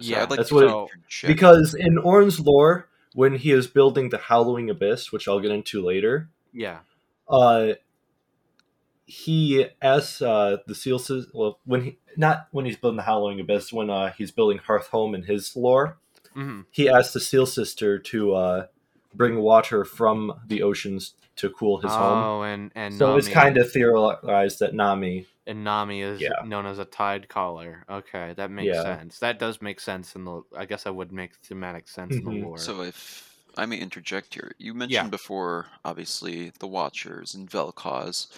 [SPEAKER 2] So
[SPEAKER 1] yeah.
[SPEAKER 2] Like
[SPEAKER 3] that's
[SPEAKER 2] to
[SPEAKER 3] what it- Because in Ornn's lore, when he is building the Howling Abyss, which I'll get into later,
[SPEAKER 1] yeah.
[SPEAKER 3] uh, he asks uh, the Seal Sister. Well, when he not when he's building the Howling Abyss, when uh, he's building hearth home in his lore,
[SPEAKER 1] hmm
[SPEAKER 3] he asks the Seal Sister to uh, bring water from the oceans to cool his home.
[SPEAKER 1] Oh, and and
[SPEAKER 3] So it's kind of theorized that Nami,
[SPEAKER 1] and Nami is
[SPEAKER 3] Yeah.
[SPEAKER 1] known as a Tide Caller. Okay, that makes
[SPEAKER 3] Yeah.
[SPEAKER 1] sense. That does make sense in the. I guess that would make thematic sense in
[SPEAKER 3] Mhm.
[SPEAKER 1] the lore.
[SPEAKER 2] So if I may interject here, you mentioned before, obviously, the Watchers and Vel'Koz.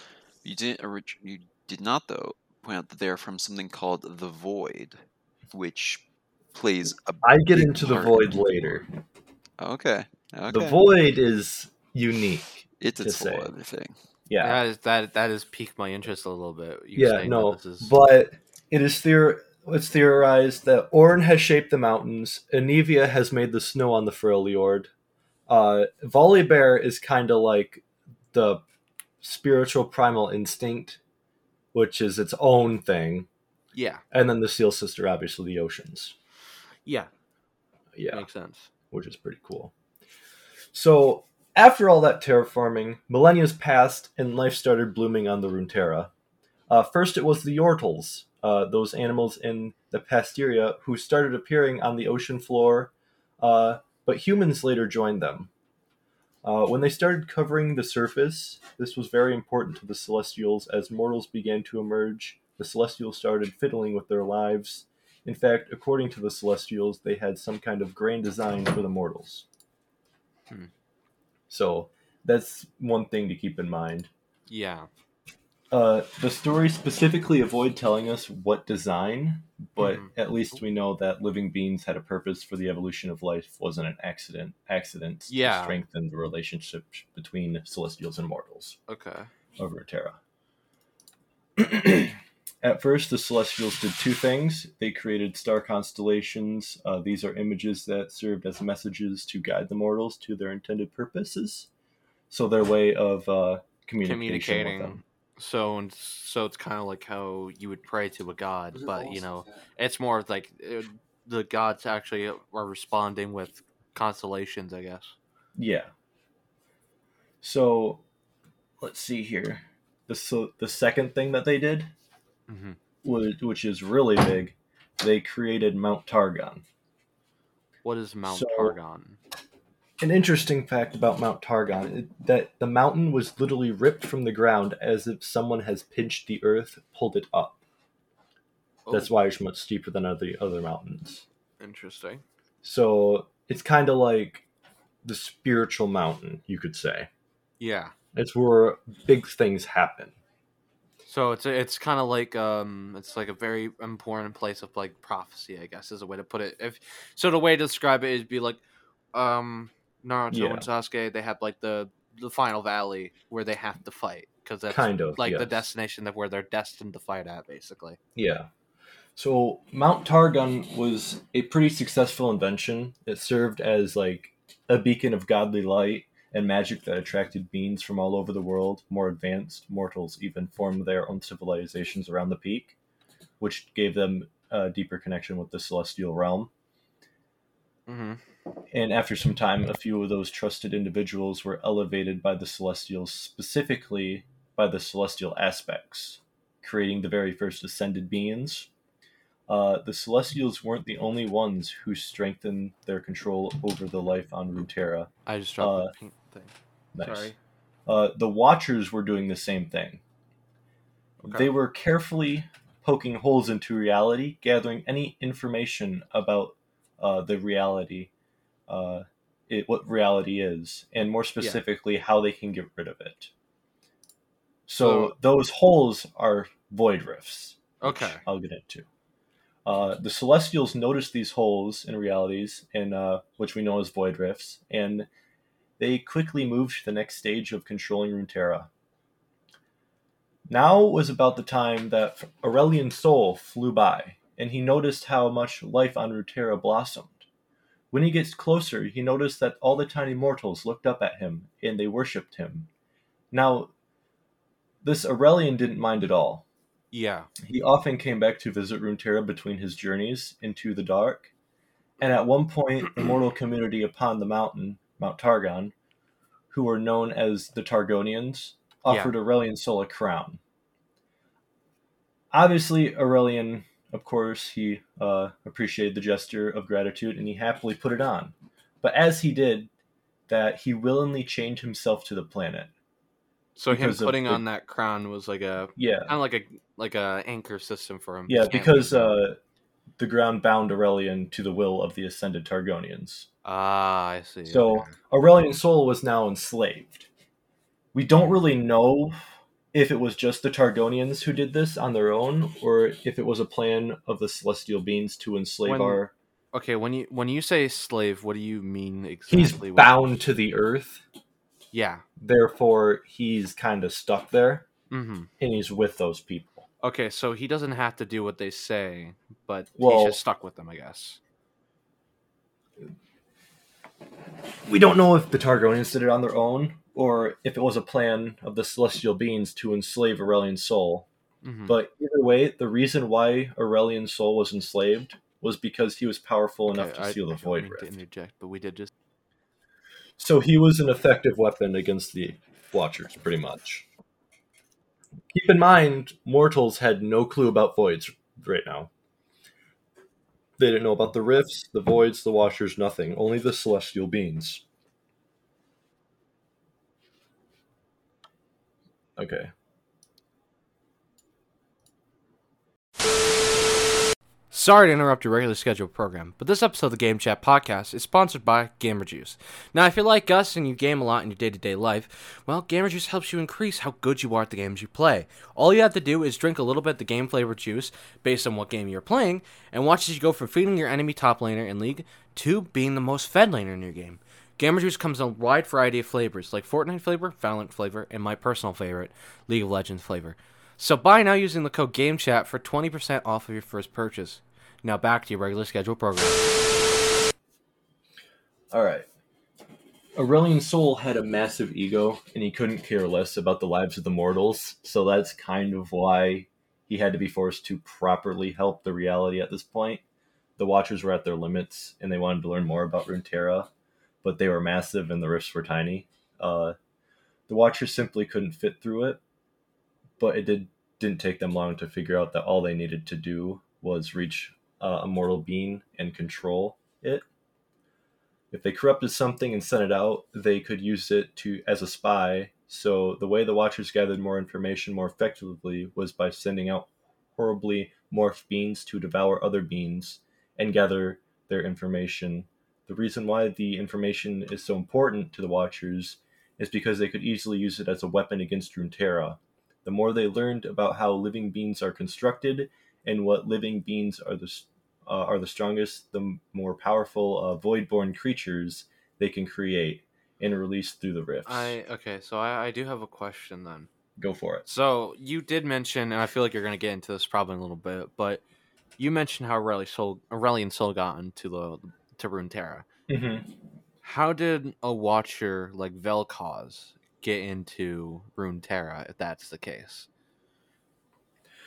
[SPEAKER 2] You didn't. orig- You did not, though, point out that they are from something called the Void, which plays a.
[SPEAKER 3] I get
[SPEAKER 2] big
[SPEAKER 3] into the void
[SPEAKER 2] in
[SPEAKER 3] later.
[SPEAKER 2] Okay. Okay.
[SPEAKER 3] The void is unique.
[SPEAKER 2] It's
[SPEAKER 3] to
[SPEAKER 2] its whole other thing.
[SPEAKER 3] Yeah,
[SPEAKER 1] that is that that has piqued my interest a little bit. You
[SPEAKER 3] yeah, no,
[SPEAKER 1] this is-
[SPEAKER 3] but it is theor- it's theorized that Ornn has shaped the mountains, Anivia has made the snow on the Freljord. Uh, Volibear is kind of like the spiritual primal instinct, which is its own thing,
[SPEAKER 1] yeah,
[SPEAKER 3] and then the Seal Sister, obviously the oceans.
[SPEAKER 1] yeah,
[SPEAKER 3] Yeah,
[SPEAKER 1] makes sense.
[SPEAKER 3] which is pretty cool. So after all that terraforming, millennia's passed and life started blooming on the Runeterra. Uh, first, it was the Yordles, uh, those animals in the Pasteria who started appearing on the ocean floor, uh, but humans later joined them. Uh, when they started covering the surface, this was very important to the Celestials as mortals began to emerge. The Celestials started fiddling with their lives. In fact, according to the Celestials, they had some kind of grand design for the mortals.
[SPEAKER 1] Hmm.
[SPEAKER 3] So that's one thing to keep in mind.
[SPEAKER 1] Yeah,
[SPEAKER 3] Uh, the story specifically avoid telling us what design, but
[SPEAKER 1] Mhm.
[SPEAKER 3] at least we know that living beings had a purpose for the evolution of life wasn't an accident. Accidents
[SPEAKER 1] Yeah.
[SPEAKER 3] to strengthen the relationship between celestials and mortals
[SPEAKER 1] okay.
[SPEAKER 3] over Terra. At first, the Celestials did two things. They created star constellations. Uh, these are images that served as messages to guide the mortals to their intended purposes. So, their way of uh,
[SPEAKER 1] Communicating. So and so, it's kind of like how you would pray to a god, but you know, it's more like uh, the gods actually are responding with constellations, I guess.
[SPEAKER 3] Yeah. So, let's see here. The so the second thing that they did,
[SPEAKER 1] hmm
[SPEAKER 3] was, which is really big, they created Mount Targon.
[SPEAKER 1] What is Mount
[SPEAKER 3] So-
[SPEAKER 1] Targon?
[SPEAKER 3] An interesting fact about Mount Targon is that the mountain was literally ripped from the ground as if someone has pinched the earth, pulled it up. That's
[SPEAKER 1] Oh,
[SPEAKER 3] why it's much steeper than other other mountains.
[SPEAKER 1] interesting.
[SPEAKER 3] So it's kind of like the spiritual mountain, you could say.
[SPEAKER 1] Yeah.
[SPEAKER 3] It's where big things happen.
[SPEAKER 1] So it's it's kind of like um it's like a very important place of like prophecy, I guess is a way to put it. If so, the way to describe it is be like um Naruto
[SPEAKER 3] Yeah.
[SPEAKER 1] and Sasuke they have like the the final valley where they have to fight because that's
[SPEAKER 3] Kind of,
[SPEAKER 1] like the destination of where they're destined to fight at, basically.
[SPEAKER 3] Yeah. So Mount Targon was a pretty successful invention. It served as like a beacon of godly light and magic that attracted beings from all over the world. More advanced mortals even formed their own civilizations around the peak, which gave them a deeper connection with the celestial realm.
[SPEAKER 1] Mm-hmm.
[SPEAKER 3] And after some time, a few of those trusted individuals were elevated by the Celestials, specifically by the Celestial aspects, creating the very first ascended beings. Uh, the Celestials weren't the only ones who strengthened their control over the life on Runeterra.
[SPEAKER 1] I just dropped
[SPEAKER 3] Uh,
[SPEAKER 1] the pink thing.
[SPEAKER 3] Nice.
[SPEAKER 1] Sorry.
[SPEAKER 3] Uh, the Watchers were doing the same thing.
[SPEAKER 1] Okay.
[SPEAKER 3] They were carefully poking holes into reality, gathering any information about uh, the reality, uh, it, what reality is, and more specifically, how they can get rid of it. So,
[SPEAKER 1] So-
[SPEAKER 3] those holes are void rifts.
[SPEAKER 1] Okay.
[SPEAKER 3] I'll get into. Uh, the Celestials notice these holes in realities, in uh, which we know as void rifts, and they quickly move to the next stage of controlling Runeterra. Now was about the time that Aurelion Sol flew by, and he noticed how much life on Runeterra blossomed. When he gets closer, he noticed that all the tiny mortals looked up at him and they worshipped him. Now, this Aurelion didn't mind at all.
[SPEAKER 1] Yeah.
[SPEAKER 3] He often came back to visit Runeterra between his journeys into the dark, and at one point, the mortal community upon the mountain, Mount Targon, who were known as the Targonians, offered Aurelion Sol a crown. Obviously, Aurelion, of course, he uh, appreciated the gesture of gratitude and he happily put it on. But as he did, that he willingly chained himself to the planet.
[SPEAKER 1] So him
[SPEAKER 3] of
[SPEAKER 1] putting on that crown was like a
[SPEAKER 3] Yeah,
[SPEAKER 1] kind of like a like a anchor system for him.
[SPEAKER 3] yeah, because uh, the ground bound Aurelion to the will of the ascended Targonians.
[SPEAKER 1] ah, I see.
[SPEAKER 3] So
[SPEAKER 1] okay.
[SPEAKER 3] Aurelion Sol was now enslaved. We don't really know if it was just the Targonians who did this on their own, or if it was a plan of the celestial beings to enslave
[SPEAKER 1] When
[SPEAKER 3] our.
[SPEAKER 1] okay, when you when you say slave, what do you mean
[SPEAKER 3] He's
[SPEAKER 1] exactly? with-
[SPEAKER 3] bound to the earth,
[SPEAKER 1] Yeah.
[SPEAKER 3] therefore he's kind of stuck there,
[SPEAKER 1] Mm-hmm.
[SPEAKER 3] and he's with those people.
[SPEAKER 1] Okay, so he doesn't have to do what they say, but
[SPEAKER 3] Well-
[SPEAKER 1] he's just stuck with them, I guess.
[SPEAKER 3] We don't know if the Targonians did it on their own, or if it was a plan of the celestial beings to enslave Aurelion Sol.
[SPEAKER 1] hmm
[SPEAKER 3] But either way, the reason why Aurelion Sol was enslaved was because he was powerful enough to seal the Void
[SPEAKER 1] to
[SPEAKER 3] Rift.
[SPEAKER 1] interject, but we did just.
[SPEAKER 3] So he was an effective weapon against the Watchers, pretty much. Keep in mind, mortals had no clue about voids right now. They didn't know about the rifts, the voids, the Watchers, nothing. Only the celestial beings. Okay.
[SPEAKER 1] Sorry to interrupt your regularly scheduled program, but this episode of the Game Chat podcast is sponsored by Gamer Juice. Now, if you're like us and you game a lot in your day to day life, well, Gamer Juice helps you increase how good you are at the games you play. All you have to do is drink a little bit of the game flavored juice based on what game you're playing, and watch as you go from feeding your enemy top laner in League to being the most fed laner in your game. Gamer Juice comes in a wide variety of flavors, like Fortnite flavor, Valorant flavor, and my personal favorite, League of Legends flavor. So buy now using the code GameChat for 20% off of your first purchase. Now back to your regular schedule program.
[SPEAKER 3] All right. Aurelion Sol had a massive ego, and he couldn't care less about the lives of the mortals. So that's kind of why he had to be forced to properly help the reality at this point. The Watchers were at their limits, and they wanted to learn more about Runeterra, but they were massive and the rifts were tiny. Uh, the Watchers simply couldn't fit through it, but it did didn't take them long to figure out that all they needed to do was reach uh, a mortal being and control it if they corrupted something and sent it out, they could use it to as a spy. So the way the Watchers gathered more information more effectively was by sending out horribly morphed beings to devour other beings and gather their information. The reason why the information is so important to the Watchers is because they could easily use it as a weapon against Runeterra. The more they learned about how living beings are constructed and what living beings are the uh, are the strongest, the more powerful uh, void-born creatures they can create and release through the rifts.
[SPEAKER 1] I okay, so I, I do have a question then.
[SPEAKER 3] Go for it.
[SPEAKER 1] So you did mention, and I feel like you're gonna get into this probably in a little bit, but you mentioned how Aurelion Sol, Aurelion Sol got into the to Runeterra.
[SPEAKER 3] Mm-hmm.
[SPEAKER 1] How did a Watcher like Vel'Koz get into Runeterra if that's the case?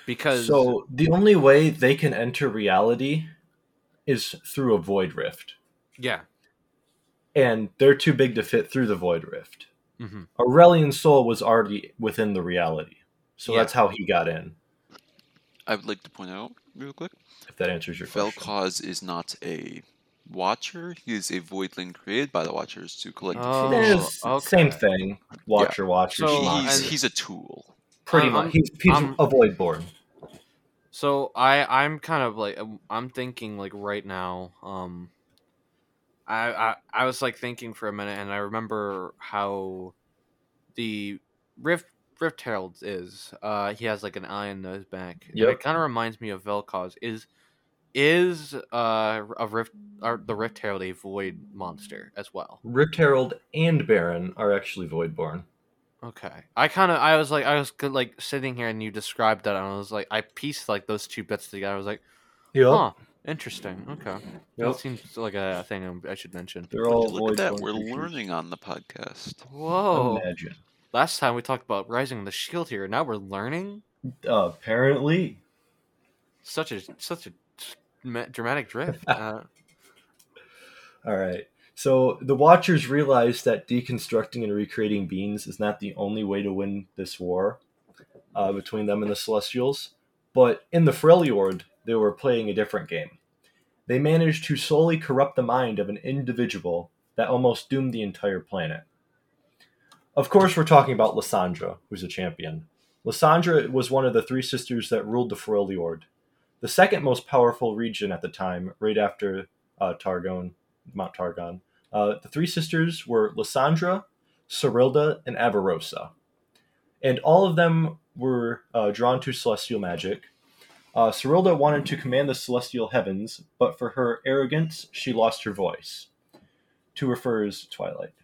[SPEAKER 1] Because
[SPEAKER 3] So the only way they can enter reality is through a void rift,
[SPEAKER 1] yeah,
[SPEAKER 3] and they're too big to fit through the void rift.
[SPEAKER 1] hmm
[SPEAKER 3] Aurelion Sol was already within the reality, so
[SPEAKER 1] Yeah.
[SPEAKER 3] that's how he got in.
[SPEAKER 2] I would like to point out real quick.
[SPEAKER 3] If that answers your question.
[SPEAKER 2] Vel'Koz is not a Watcher. He is a Voidling created by the Watchers to collect.
[SPEAKER 1] Oh,
[SPEAKER 3] It
[SPEAKER 2] information.
[SPEAKER 3] is
[SPEAKER 1] okay.
[SPEAKER 3] same thing. Watcher, watcher,
[SPEAKER 1] So,
[SPEAKER 2] he's, he's a tool.
[SPEAKER 3] pretty
[SPEAKER 1] I'm-
[SPEAKER 3] much. He's, he's
[SPEAKER 1] I'm-
[SPEAKER 3] a voidborn.
[SPEAKER 1] So I I'm kind of like um, I'm thinking like right now. Um, I I I was like thinking for a minute, and I remember how the Rift Rift Herald is. Uh, he has like an eye in his back.
[SPEAKER 3] Yeah,
[SPEAKER 1] it kind of reminds me of Vel'Koz. Is is uh a rift or the Rift Herald a void monster as well?
[SPEAKER 3] Rift Herald and Baron are actually Voidborn.
[SPEAKER 1] Okay, I kind of I was like I was good, like sitting here and you described that and I was like I pieced like those two bits together. I was like,
[SPEAKER 3] Yep.
[SPEAKER 1] huh, interesting. Okay,
[SPEAKER 3] Yep.
[SPEAKER 1] that seems like a thing I should mention.
[SPEAKER 3] They're all
[SPEAKER 2] Look at that.
[SPEAKER 3] Voidborn
[SPEAKER 2] We're
[SPEAKER 3] creatures.
[SPEAKER 2] learning on the podcast.
[SPEAKER 1] Whoa!
[SPEAKER 3] Imagine.
[SPEAKER 1] Last time we talked about rising the shield here. Now we're learning.
[SPEAKER 3] Uh, apparently,
[SPEAKER 1] Such a such a dra- dramatic drift. Uh,
[SPEAKER 3] All right. So the Watchers realized that deconstructing and recreating beings is not the only way to win this war uh, between them and the Celestials. But in the Freljord, they were playing a different game. They managed to solely corrupt the mind of an individual that almost doomed the entire planet. Of course, we're talking about Lissandra, who's a champion. Lissandra was one of the three sisters that ruled the Freljord, the second most powerful region at the time, right after uh, Targon, Mount Targon. Uh, the three sisters were Lissandra, Serylda, and Avarosa. And all of them were uh, drawn to celestial magic. Uh, wanted to command the celestial heavens, but for her arrogance, she lost her voice. To refer as Twilight.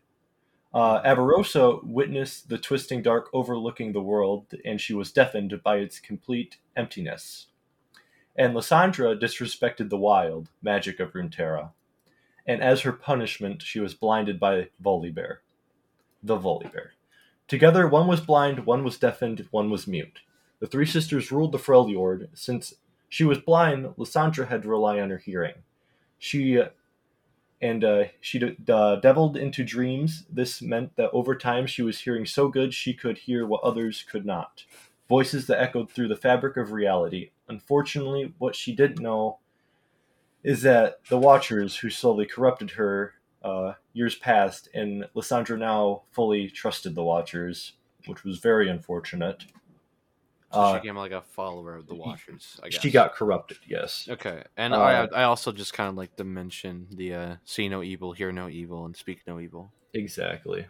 [SPEAKER 3] Uh, Avarosa witnessed the twisting dark overlooking the world, and she was deafened by its complete emptiness. And Lissandra disrespected the wild magic of Runeterra and as her punishment, she was blinded by Volibear. The Volibear. Together, one was blind, one was deafened, one was mute. The three sisters ruled the Freljord. Since she was blind, Lissandra had to rely on her hearing. She and uh, she d- deviled into dreams. This meant that over time she was hearing so good she could hear what others could not. Voices that echoed through the fabric of reality. Unfortunately, what she didn't know is that the Watchers, who slowly corrupted her uh, years past, and Lissandra now fully trusted the Watchers, which was very unfortunate.
[SPEAKER 1] so
[SPEAKER 3] Uh,
[SPEAKER 1] she became like a follower of the Watchers. I guess
[SPEAKER 3] she got corrupted, yes.
[SPEAKER 1] Okay, and
[SPEAKER 3] Uh,
[SPEAKER 1] I I also just kind of like to mention the uh, see no evil, hear no evil, and speak no evil.
[SPEAKER 3] Exactly.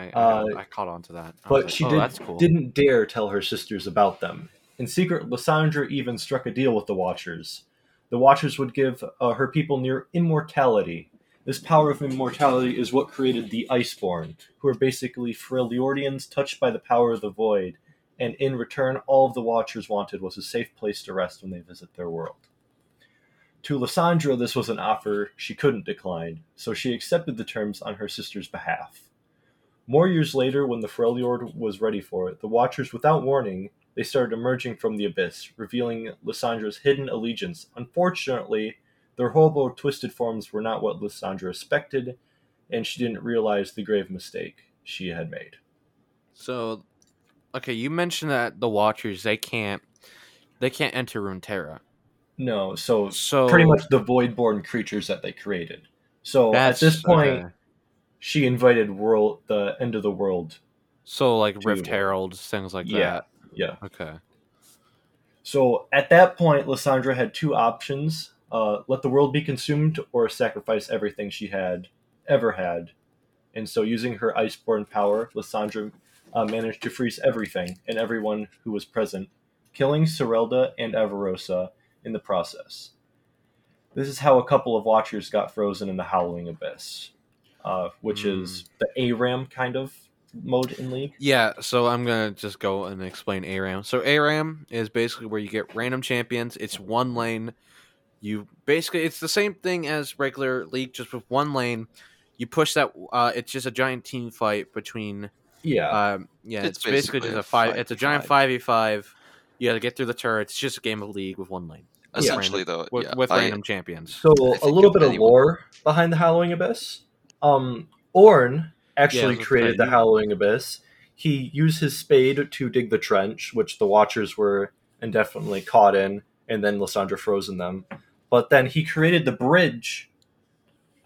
[SPEAKER 1] I
[SPEAKER 3] Uh,
[SPEAKER 1] I caught on to that. I
[SPEAKER 3] But
[SPEAKER 1] like,
[SPEAKER 3] she
[SPEAKER 1] oh,
[SPEAKER 3] did,
[SPEAKER 1] that's cool.
[SPEAKER 3] didn't dare tell her sisters about them. In secret, Lissandra even struck a deal with the Watchers. The Watchers would give uh, her people near immortality. This power of immortality is what created the Iceborn, who are basically Freljordians touched by the power of the Void, and in return, all of the Watchers wanted was a safe place to rest when they visit their world. To Lissandra, this was an offer she couldn't decline, so she accepted the terms on her sister's behalf. More years later, when the Freljord was ready for it, the Watchers, without warning, they started emerging from the abyss, revealing Lissandra's hidden allegiance. Unfortunately, their horrible, twisted forms were not what Lissandra expected, and she didn't realize the grave mistake she had made.
[SPEAKER 1] So, okay, you mentioned that the Watchers they can't they can't enter Runeterra.
[SPEAKER 3] No, so
[SPEAKER 1] So
[SPEAKER 3] pretty much the voidborn creatures that they created. So at this point,
[SPEAKER 1] okay.
[SPEAKER 3] She invited world the end of the world.
[SPEAKER 1] So like
[SPEAKER 3] to-
[SPEAKER 1] Rift Heralds, things like
[SPEAKER 3] Yeah.
[SPEAKER 1] that.
[SPEAKER 3] Yeah. Yeah.
[SPEAKER 1] Okay.
[SPEAKER 3] So at that point, Lissandra had two options: uh, let the world be consumed, or sacrifice everything she had ever had. And so, using her iceborn power, Lissandra uh, managed to freeze everything and everyone who was present, killing Serylda and Avarosa in the process. This is how a couple of Watchers got frozen in the Howling Abyss, uh, which is the ARAM kind of mode in League.
[SPEAKER 1] Yeah, so I'm gonna just go and explain ARAM. So ARAM is basically where you get random champions. It's one lane. You basically it's the same thing as regular league, just with one lane. You push that. Uh, it's just a giant team fight between.
[SPEAKER 3] Yeah,
[SPEAKER 1] Um, yeah,
[SPEAKER 2] It's
[SPEAKER 1] it's, basically,
[SPEAKER 2] basically
[SPEAKER 1] just
[SPEAKER 2] a
[SPEAKER 1] a five. It's a giant
[SPEAKER 2] 5v5.
[SPEAKER 1] five. You got to get through the turrets. It's just a game of league with one lane
[SPEAKER 2] Essentially, though,
[SPEAKER 1] with,
[SPEAKER 2] yeah,
[SPEAKER 1] with
[SPEAKER 2] I-
[SPEAKER 1] random champions.
[SPEAKER 3] So a little bit of
[SPEAKER 2] anyone-
[SPEAKER 3] lore behind the Howling Abyss. Um, Ornn actually
[SPEAKER 1] Yeah, I was gonna
[SPEAKER 3] created the Howling Abyss. He used his spade to dig the trench, which the Watchers were indefinitely caught in, and then Lissandra frozen them. But then he created the bridge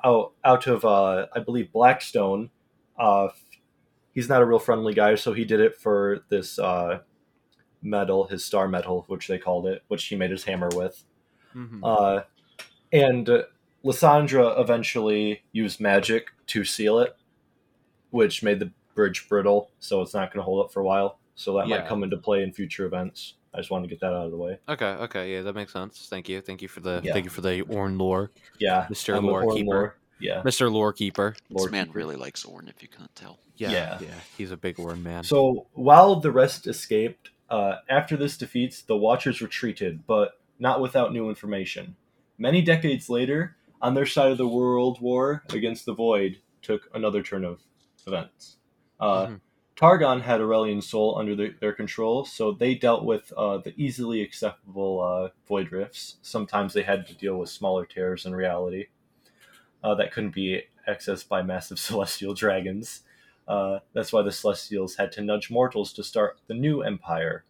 [SPEAKER 3] out out of uh, I believe Blackstone. Uh, he's not a real friendly guy, so he did it for this uh, metal, his star metal, which they called it, which he made his hammer with.
[SPEAKER 1] Mhm.
[SPEAKER 3] Uh, and uh, Lissandra eventually used magic to seal it, which made the bridge brittle, so it's not going to hold up for a while. So that might come into play in future events. I just wanted to get that out of the way.
[SPEAKER 1] Okay, okay, yeah, that makes sense. Thank you, thank you for the
[SPEAKER 3] Yeah.
[SPEAKER 1] thank you for the Ornn lore,
[SPEAKER 3] Yeah,
[SPEAKER 1] Mr.
[SPEAKER 3] I'm
[SPEAKER 1] Lore Keeper.
[SPEAKER 3] Lore. Yeah.
[SPEAKER 1] Mr. Lore Keeper.
[SPEAKER 3] Lore
[SPEAKER 2] this man
[SPEAKER 3] Keeper.
[SPEAKER 2] really likes Ornn, if you can't tell.
[SPEAKER 1] Yeah,
[SPEAKER 3] Yeah.
[SPEAKER 1] yeah, he's a big Ornn man.
[SPEAKER 3] So while the rest escaped, uh, after this defeats, the Watchers retreated, but not without new information. Many decades later, on their side of the World War against the Void, took another turn of events. Uh,
[SPEAKER 1] Mhm.
[SPEAKER 3] Targon had Aurelion Sol under their, their control, so they dealt with uh, the easily acceptable uh, Void Rifts. Sometimes they had to deal with smaller tears in reality uh, that couldn't be accessed by massive celestial dragons. Uh, that's why the Celestials had to nudge mortals to start the new empire.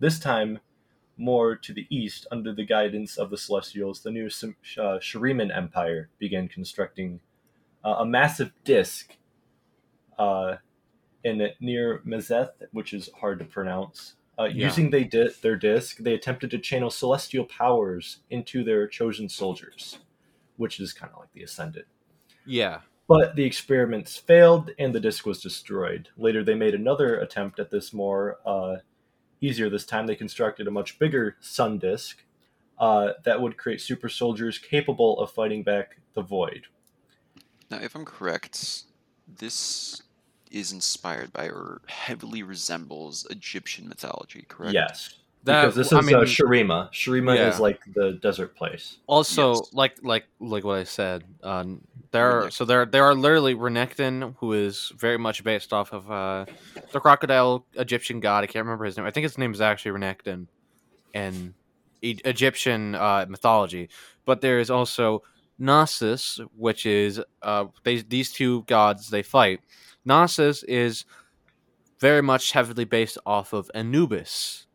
[SPEAKER 3] This time, more to the east, under the guidance of the Celestials, the new uh, Shuriman Empire began constructing uh, a massive disk uh, in Nerimazeth, which is hard to pronounce. Uh,
[SPEAKER 1] Yeah.
[SPEAKER 3] Using they di- their disk, they attempted to channel celestial powers into their chosen soldiers, which is kind of like the Ascendant.
[SPEAKER 1] yeah,
[SPEAKER 3] But the experiments failed and the disk was destroyed. Later, they made another attempt at this more uh, easier this time. They constructed a much bigger sun disk uh, that would create super soldiers capable of fighting back the void.
[SPEAKER 2] Now, if I'm correct, this is inspired by or heavily resembles Egyptian mythology, correct?
[SPEAKER 3] Yes.
[SPEAKER 1] That
[SPEAKER 3] because this
[SPEAKER 1] I
[SPEAKER 3] is
[SPEAKER 1] mean,
[SPEAKER 3] uh, Shurima. Shurima
[SPEAKER 1] Yeah.
[SPEAKER 3] is like the desert place.
[SPEAKER 1] also
[SPEAKER 2] Yes.
[SPEAKER 1] like like like what I said. Um, there are so there there are literally Renekton, who is very much based off of uh, the crocodile Egyptian god. I can't remember his name. I think his name is actually Renekton, in e- Egyptian uh, mythology. But there is also Nasus, which is uh, they these two gods they fight. Nasus is very much heavily based off of Anubis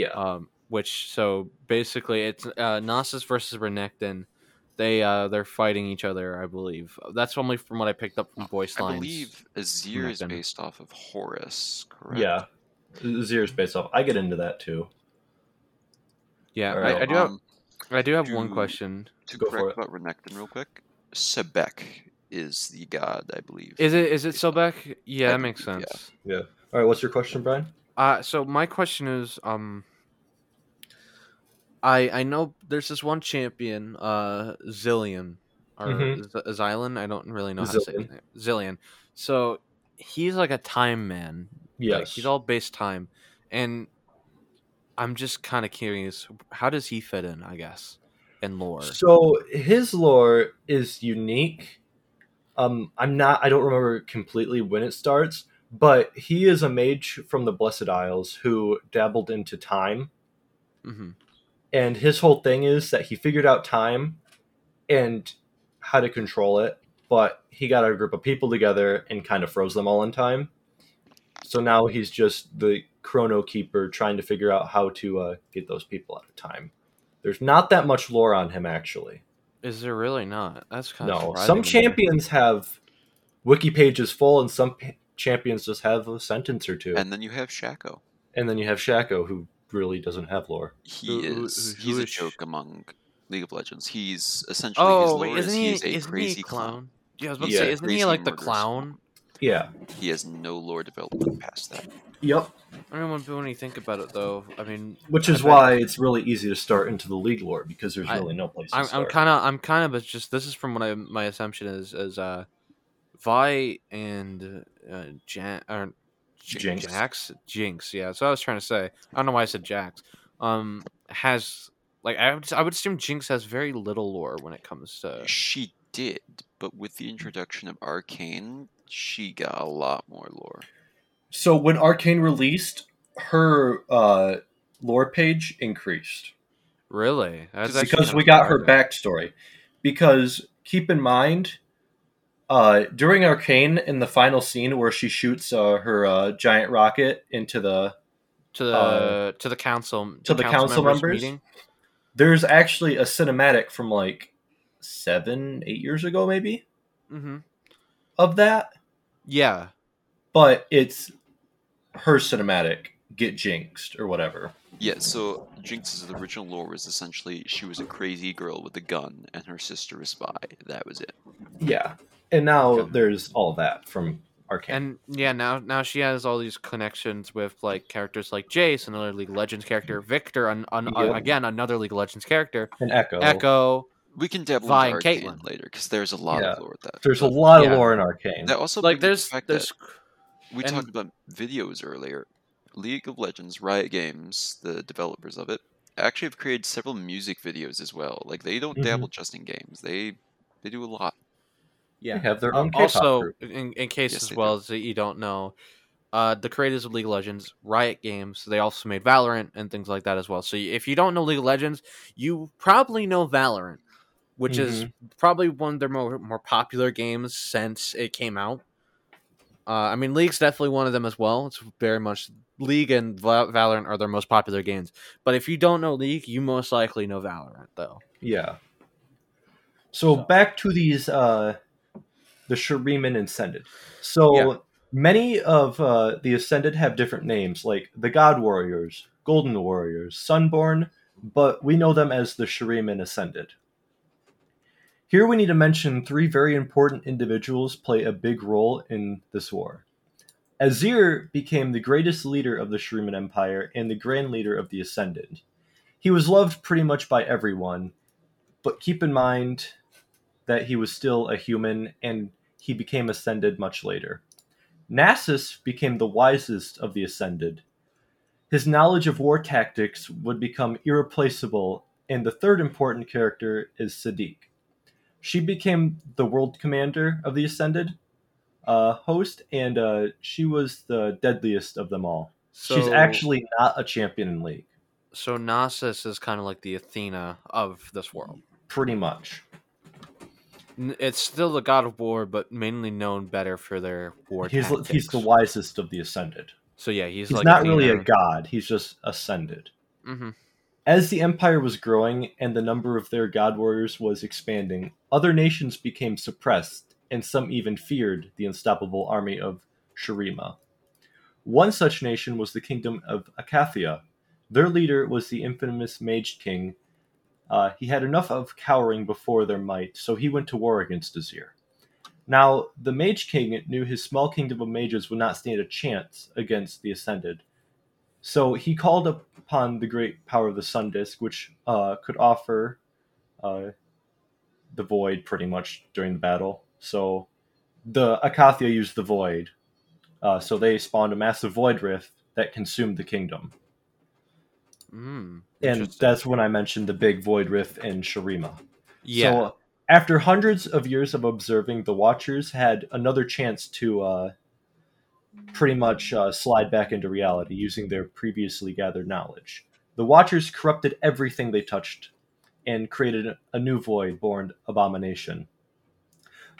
[SPEAKER 3] Yeah.
[SPEAKER 1] um, which so basically it's uh, Nasus versus Renekton. They uh, they're fighting each other, I believe. That's only from what I picked up from voice
[SPEAKER 2] I
[SPEAKER 1] lines.
[SPEAKER 2] I believe Azir is based off of Horus, correct?
[SPEAKER 3] yeah. is based off. I get into that too.
[SPEAKER 1] yeah,
[SPEAKER 3] Alright,
[SPEAKER 1] I, I do have
[SPEAKER 2] Um,
[SPEAKER 1] I do have one question.
[SPEAKER 2] to
[SPEAKER 3] Go
[SPEAKER 2] correct
[SPEAKER 3] it.
[SPEAKER 2] about Renekton real quick, Sebek is the god, I believe.
[SPEAKER 1] Is it is it
[SPEAKER 2] based off-
[SPEAKER 1] Sobek? Yeah,
[SPEAKER 2] I
[SPEAKER 1] that makes
[SPEAKER 2] believe,
[SPEAKER 1] yeah.
[SPEAKER 3] All right. What's your question, Brian?
[SPEAKER 1] Uh, so my question is, um, I I know there's this one champion, uh, Zillion or
[SPEAKER 3] Mhm.
[SPEAKER 1] Z- Xylan. I don't really know how to say his
[SPEAKER 3] Zillion.
[SPEAKER 1] name. Zillion. So he's like a time man. Like,
[SPEAKER 3] Yes.
[SPEAKER 1] he's all based time, and I'm just kind of curious, how does he fit in? I guess in lore.
[SPEAKER 3] So his lore is unique. Um, I'm not. I don't remember completely when it starts, but he is a mage from the Blessed Isles who dabbled into time,
[SPEAKER 1] hmm
[SPEAKER 3] and his whole thing is that he figured out time and how to control it. But he got a group of people together and kind of froze them all in time. So now he's just the chrono keeper trying to figure out how to uh, get those people out of time. There's not that much lore on him actually.
[SPEAKER 1] Is there really not? That's kind of
[SPEAKER 3] No, some champions have wiki pages full, and some pa- champions just have a sentence or two. And,
[SPEAKER 2] And then you have Shaco.
[SPEAKER 3] And then you have Shaco, who really doesn't have lore.
[SPEAKER 2] He
[SPEAKER 1] Who- who-
[SPEAKER 2] is
[SPEAKER 1] who
[SPEAKER 2] he's a joke among League of Legends. He's essentially his
[SPEAKER 1] Oh
[SPEAKER 2] lore
[SPEAKER 1] wait,
[SPEAKER 2] is
[SPEAKER 1] isn't
[SPEAKER 2] he
[SPEAKER 1] he?
[SPEAKER 2] is a
[SPEAKER 1] isn't
[SPEAKER 2] crazy
[SPEAKER 1] he a
[SPEAKER 2] clown.
[SPEAKER 1] clown? Yeah, I was about
[SPEAKER 3] Yeah,
[SPEAKER 1] to say, isn't he
[SPEAKER 2] crazy
[SPEAKER 1] like the
[SPEAKER 2] murderous
[SPEAKER 1] clown?
[SPEAKER 3] Yeah.
[SPEAKER 2] He has no lore development past that.
[SPEAKER 3] Yep.
[SPEAKER 1] I mean, when, when you think about it, though, I mean,
[SPEAKER 3] Which is
[SPEAKER 1] I bet-
[SPEAKER 3] why it's really easy to start into the league lore because there's
[SPEAKER 1] I-
[SPEAKER 3] really no place
[SPEAKER 1] I'm, I'm kind of, I'm kind of, just this is from what I my assumption is, is uh, Vi and uh, Jan or J-
[SPEAKER 3] Jinx.
[SPEAKER 1] Jax, Jinx, yeah. So I was trying to say, I don't know why I said Jax. Um, has like I would, I would assume Jinx has very little lore when it comes to.
[SPEAKER 2] She did, but with the introduction of Arcane, she got a lot more lore.
[SPEAKER 3] So when Arcane released, her uh, lore page increased
[SPEAKER 1] Really, That's
[SPEAKER 3] because we got her backstory. Because keep in mind, uh, during Arcane, in the final scene where she shoots uh, her uh, giant rocket into the
[SPEAKER 1] to the
[SPEAKER 3] uh,
[SPEAKER 1] to the council
[SPEAKER 3] to the council members?
[SPEAKER 1] meeting.
[SPEAKER 3] there's actually a cinematic from like seven, eight years ago, maybe
[SPEAKER 1] Mm-hmm.
[SPEAKER 3] of that,
[SPEAKER 1] Yeah,
[SPEAKER 3] but it's her cinematic get jinxed or whatever.
[SPEAKER 2] Yeah, so Jinx's original lore was essentially she was a crazy girl with a gun and her sister a spy. That was it.
[SPEAKER 3] Yeah, and now
[SPEAKER 1] Okay.
[SPEAKER 3] there's all that from Arcane.
[SPEAKER 1] And yeah, now now she has all these connections with like characters like Jayce, another League of Legends character, Viktor, an, an,
[SPEAKER 3] Yep.
[SPEAKER 1] again another League of Legends character,
[SPEAKER 3] and Ekko.
[SPEAKER 1] Ekko.
[SPEAKER 2] We can dabble
[SPEAKER 1] Vi
[SPEAKER 2] into Arcane
[SPEAKER 1] Caitlyn.
[SPEAKER 2] later because there's a lot
[SPEAKER 3] Yeah.
[SPEAKER 2] of lore with that.
[SPEAKER 3] There's a
[SPEAKER 2] But
[SPEAKER 3] lot
[SPEAKER 1] yeah.
[SPEAKER 3] of lore in Arcane.
[SPEAKER 2] that also
[SPEAKER 1] Like there's
[SPEAKER 2] up the fact
[SPEAKER 1] there's
[SPEAKER 2] that we
[SPEAKER 1] and-
[SPEAKER 2] talked about videos earlier. League of Legends, Riot Games, the developers of it, actually have created several music videos as well. Like they don't
[SPEAKER 3] Mhm.
[SPEAKER 2] dabble just in games. They they do a lot.
[SPEAKER 3] They
[SPEAKER 1] yeah.
[SPEAKER 3] have their
[SPEAKER 1] Uh,
[SPEAKER 3] own K-pop
[SPEAKER 1] also,
[SPEAKER 3] group.
[SPEAKER 1] in, in case
[SPEAKER 2] Yes,
[SPEAKER 1] as well
[SPEAKER 2] do.
[SPEAKER 1] as that you don't know, uh, the creators of League of Legends, Riot Games, they also made Valorant and things like that as well. So if you don't know League of Legends, you probably know Valorant, which is probably one of their more more popular games since it came out. Uh, I mean, League's definitely one of them as well. It's very much League and Val- Valorant are their most popular games. But if you don't know League, you most likely know Valorant, though.
[SPEAKER 3] Yeah. So,
[SPEAKER 1] So-
[SPEAKER 3] back to these uh the Shuriman Ascended. So
[SPEAKER 1] Yeah.
[SPEAKER 3] many of uh, the Ascended have different names, like the God Warriors, Golden Warriors, Sunborn, but we know them as the Shuriman Ascended. Here we need to mention three very important individuals play a big role in this war. Azir became the greatest leader of the Shuriman Empire and the grand leader of the Ascended. He was loved pretty much by everyone, but keep in mind that he was still a human and he became ascended much later. Nasus became the wisest of the ascended. His knowledge of war tactics would become irreplaceable, and the third important character is Sadiq. She became the world commander of the ascended uh, host, and uh, she was the deadliest of them all.
[SPEAKER 1] So,
[SPEAKER 3] She's actually not a champion in League,
[SPEAKER 1] so Nasus is kind of like the Athena of this world.
[SPEAKER 3] pretty much.
[SPEAKER 1] It's still the god of war, but mainly known better for their war
[SPEAKER 3] He's
[SPEAKER 1] tactics.
[SPEAKER 3] he's the wisest of the ascended.
[SPEAKER 1] So yeah, he's,
[SPEAKER 3] He's,
[SPEAKER 1] like
[SPEAKER 3] not really a god. He's just ascended.
[SPEAKER 1] Mm-hmm.
[SPEAKER 3] As the empire was growing and the number of their god warriors was expanding, other nations became suppressed, and some even feared the unstoppable army of Shurima. One such nation was the kingdom of Icathia. Their leader was the infamous Mage King. Uh, he had enough of cowering before their might, so he went to war against Azir. Now, the Mage King knew his small kingdom of mages would not stand a chance against the Ascended, so he called upon the great power of the Sun Disk, which uh, could offer uh, the Void pretty much during the battle. So the Icathia used the Void, uh, so they spawned a massive Void Rift that consumed the kingdom.
[SPEAKER 1] Mm,
[SPEAKER 3] And that's when I mentioned the big Void Rift in Shurima.
[SPEAKER 1] yeah.
[SPEAKER 3] So after hundreds of years of observing, the Watchers had another chance to uh, pretty much uh, slide back into reality using their previously gathered knowledge. The Watchers corrupted everything they touched and created a new void born abomination.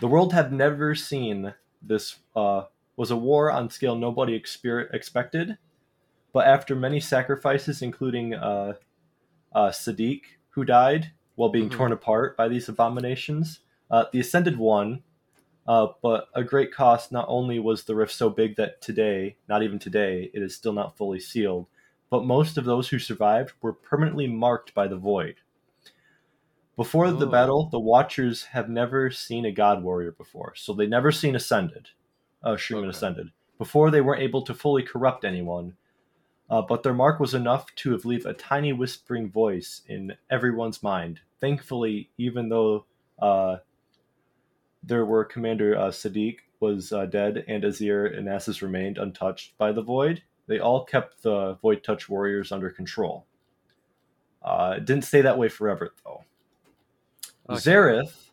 [SPEAKER 3] The world had never seen this uh, was a war on scale nobody exper- expected, but after many sacrifices, including uh, uh, Sadiq, who died while being
[SPEAKER 1] Mhm.
[SPEAKER 3] torn apart by these abominations, uh, the Ascended won. Uh, but a great cost not only was the rift so big that today, not even today, it is still not fully sealed, but most of those who survived were permanently marked by the void. Before the battle, the Watchers have never seen a God Warrior before, so they never seen Ascended, uh, Shuriman
[SPEAKER 1] Okay.
[SPEAKER 3] Ascended. Before, they weren't able to fully corrupt anyone, uh, but their mark was enough to have leave a tiny whispering voice in everyone's mind. Thankfully, even though uh, there were Commander uh, Sadiq was uh, dead and Azir and Nasus remained untouched by the Void, they all kept the Void Touch warriors under control. Uh, it didn't stay that way forever, though.
[SPEAKER 1] Okay. Xerath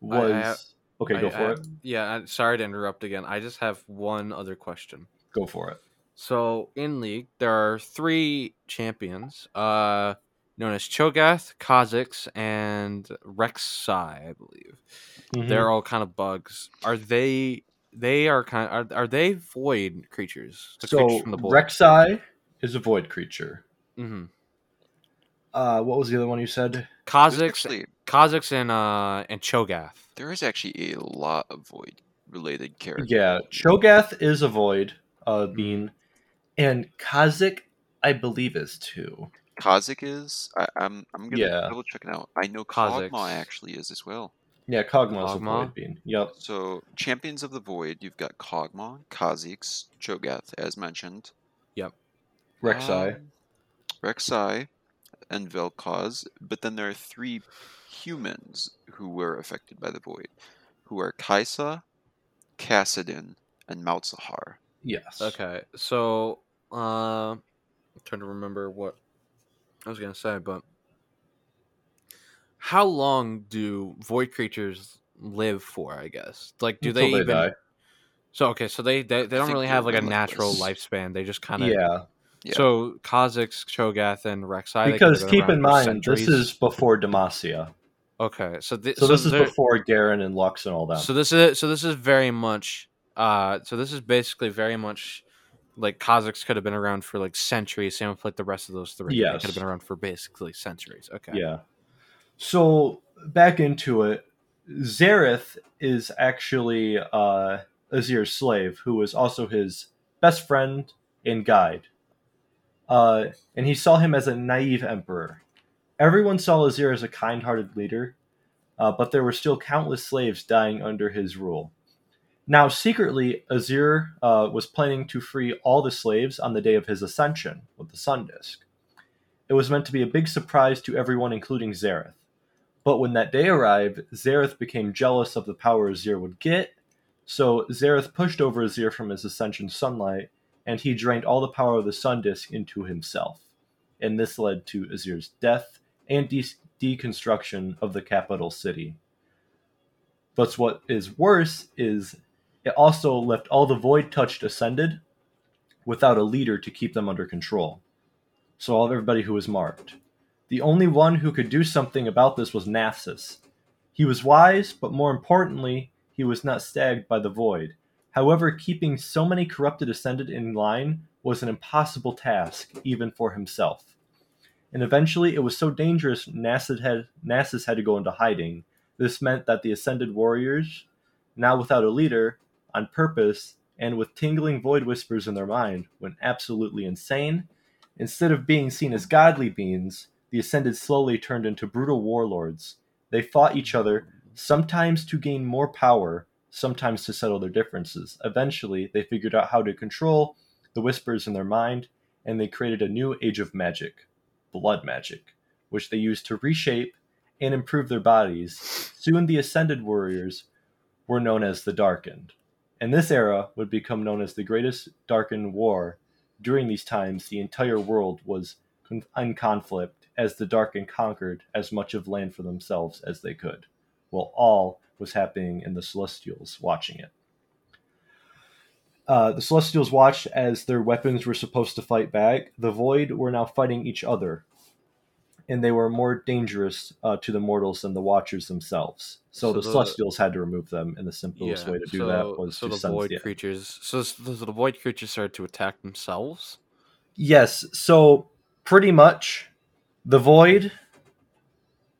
[SPEAKER 3] was
[SPEAKER 1] I have-
[SPEAKER 3] okay.
[SPEAKER 1] I-
[SPEAKER 3] Go for
[SPEAKER 1] I-
[SPEAKER 3] it.
[SPEAKER 1] Yeah, sorry to interrupt again. I just have one other question.
[SPEAKER 3] Go for it.
[SPEAKER 1] So in League, there are three champions, uh, known as Cho'Gath, Kha'Zix, and Rek'Sai, I believe.
[SPEAKER 3] Mhm.
[SPEAKER 1] They're all kind of bugs. Are they? They are kind. Are are they void creatures? The
[SPEAKER 3] so
[SPEAKER 1] creatures from the.
[SPEAKER 3] Rek'Sai is a Void creature.
[SPEAKER 1] Mm-hmm.
[SPEAKER 3] Uh, what was the other one you said?
[SPEAKER 2] There's
[SPEAKER 1] Kha'Zix, Kha'Zix, and uh, and Cho'Gath.
[SPEAKER 2] there is actually a lot of void related characters.
[SPEAKER 3] Yeah, Cho'Gath is a Void uh,
[SPEAKER 1] Mm-hmm.
[SPEAKER 3] being, and Kha'Zix, I believe, is too.
[SPEAKER 2] Kha'Zix is. I, I'm I'm gonna
[SPEAKER 3] Yeah.
[SPEAKER 2] double check it out. I know
[SPEAKER 1] Kha'Zix.
[SPEAKER 2] Kog'Maw actually is as well.
[SPEAKER 3] Yeah, Kog'Maw's a void being. Yep.
[SPEAKER 2] So, Champions of the Void, you've got Kog'Maw, Kha'Zix, Cho'Gath, as mentioned.
[SPEAKER 3] Rek'Sai.
[SPEAKER 2] Um, Rek'Sai, and Vel'Koz. But then there are three humans who were affected by the Void, who are Kai'Sa, Kassadin, and Malzahar.
[SPEAKER 3] yes.
[SPEAKER 1] Okay, so uh, I'm trying to remember what I was gonna say, but how long do void creatures live for? I guess like do
[SPEAKER 3] Until
[SPEAKER 1] they, even?
[SPEAKER 3] die.
[SPEAKER 1] So okay, so they they, they don't really have like a natural
[SPEAKER 2] limitless.
[SPEAKER 1] lifespan. They just kind of
[SPEAKER 3] Yeah,
[SPEAKER 2] Yeah.
[SPEAKER 1] So Kha'Zix, Cho'Gath, and Rek'Sai.
[SPEAKER 3] because keep in mind
[SPEAKER 1] centuries.
[SPEAKER 3] this is before Demacia,
[SPEAKER 1] okay. So, thi-
[SPEAKER 3] so, this is before Garen and Lux and all that.
[SPEAKER 1] So this is so this is very much uh so this is basically very much like Kha'Zix could have been around for like centuries. Same with like the rest of those three.
[SPEAKER 3] Yeah,
[SPEAKER 1] could have been around for basically centuries. Okay.
[SPEAKER 3] Yeah. So back into it, Xerath is actually uh, Azir's slave, who was also his best friend and guide. Uh, and he saw him as a naive emperor. Everyone saw Azir as a kind-hearted leader, uh, but there were still countless slaves dying under his rule. Now, secretly, Azir uh, was planning to free all the slaves on the day of his ascension with the Sun Disk. It was meant to be a big surprise to everyone, including Xerath. But when that day arrived, Xerath became jealous of the power Azir would get, so Xerath pushed over Azir from his ascension sunlight, and he drained all the power of the sun disk into himself. And this led to Azir's death and de- deconstruction of the capital city. But what is worse is it also left all the void touched ascended without a leader to keep them under control. So all of everybody who was marked. The only one who could do something about this was Nasus. He was wise, but more importantly, he was not stagged by the void. However, keeping so many corrupted ascended in line was an impossible task, even for himself. And eventually, it was so dangerous, Nasus had, Nasus had to go into hiding. This meant that the ascended warriors, now without a leader, on purpose, and with tingling void whispers in their mind, went absolutely insane. Instead of being seen as godly beings, the ascended slowly turned into brutal warlords. They fought each other, sometimes to gain more power, sometimes to settle their differences. Eventually, they figured out how to control the whispers in their mind, and they created a new age of magic, blood magic, which they used to reshape and improve their bodies. Soon, the ascended warriors were known as the Darkin. And this era would become known as the Greatest Darkin War. During these times, the entire world was in conflict as the Darkin conquered as much of land for themselves as they could, while all was happening in the Celestials watching it. Uh, the Celestials watched as their weapons were supposed to fight back. The Void were now fighting each other, and they were more dangerous uh, to the mortals than the Watchers themselves. So,
[SPEAKER 1] So
[SPEAKER 3] the,
[SPEAKER 1] the-
[SPEAKER 3] Celestials had to remove them, and the simplest way to do that was
[SPEAKER 1] so
[SPEAKER 3] to
[SPEAKER 1] the
[SPEAKER 3] send
[SPEAKER 1] void
[SPEAKER 3] the
[SPEAKER 1] creatures. So, so the void creatures started to attack themselves.
[SPEAKER 3] Yes, so pretty much the void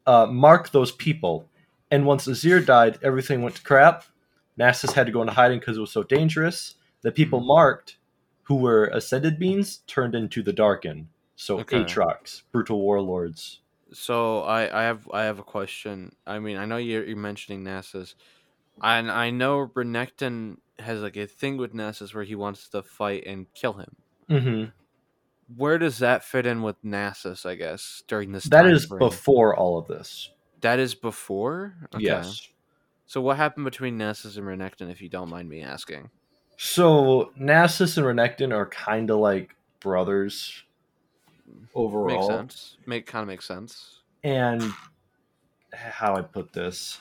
[SPEAKER 3] uh, marked those people, and once Azir died, everything went to crap. Nasus had to go into hiding because it was so dangerous. The people
[SPEAKER 1] Mhm.
[SPEAKER 3] marked, who were ascended beings, turned into the Darkin. So
[SPEAKER 1] Okay.
[SPEAKER 3] Aatrox, brutal warlords.
[SPEAKER 1] So I, I have I have a question. I mean, I know you're, you're mentioning Nasus, and I know Renekton has like a thing with Nasus where he wants to fight and kill him.
[SPEAKER 3] Mm-hmm.
[SPEAKER 1] Where does that fit in with Nasus? I guess during this
[SPEAKER 3] That is
[SPEAKER 1] frame?
[SPEAKER 3] before all of this.
[SPEAKER 1] That is before. Okay.
[SPEAKER 3] Yes.
[SPEAKER 1] So what happened between Nasus and Renekton, if you don't mind me asking?
[SPEAKER 3] So Nasus and Renekton are kind of like brothers overall.
[SPEAKER 1] Makes sense. Make kind of makes sense.
[SPEAKER 3] and how I put this.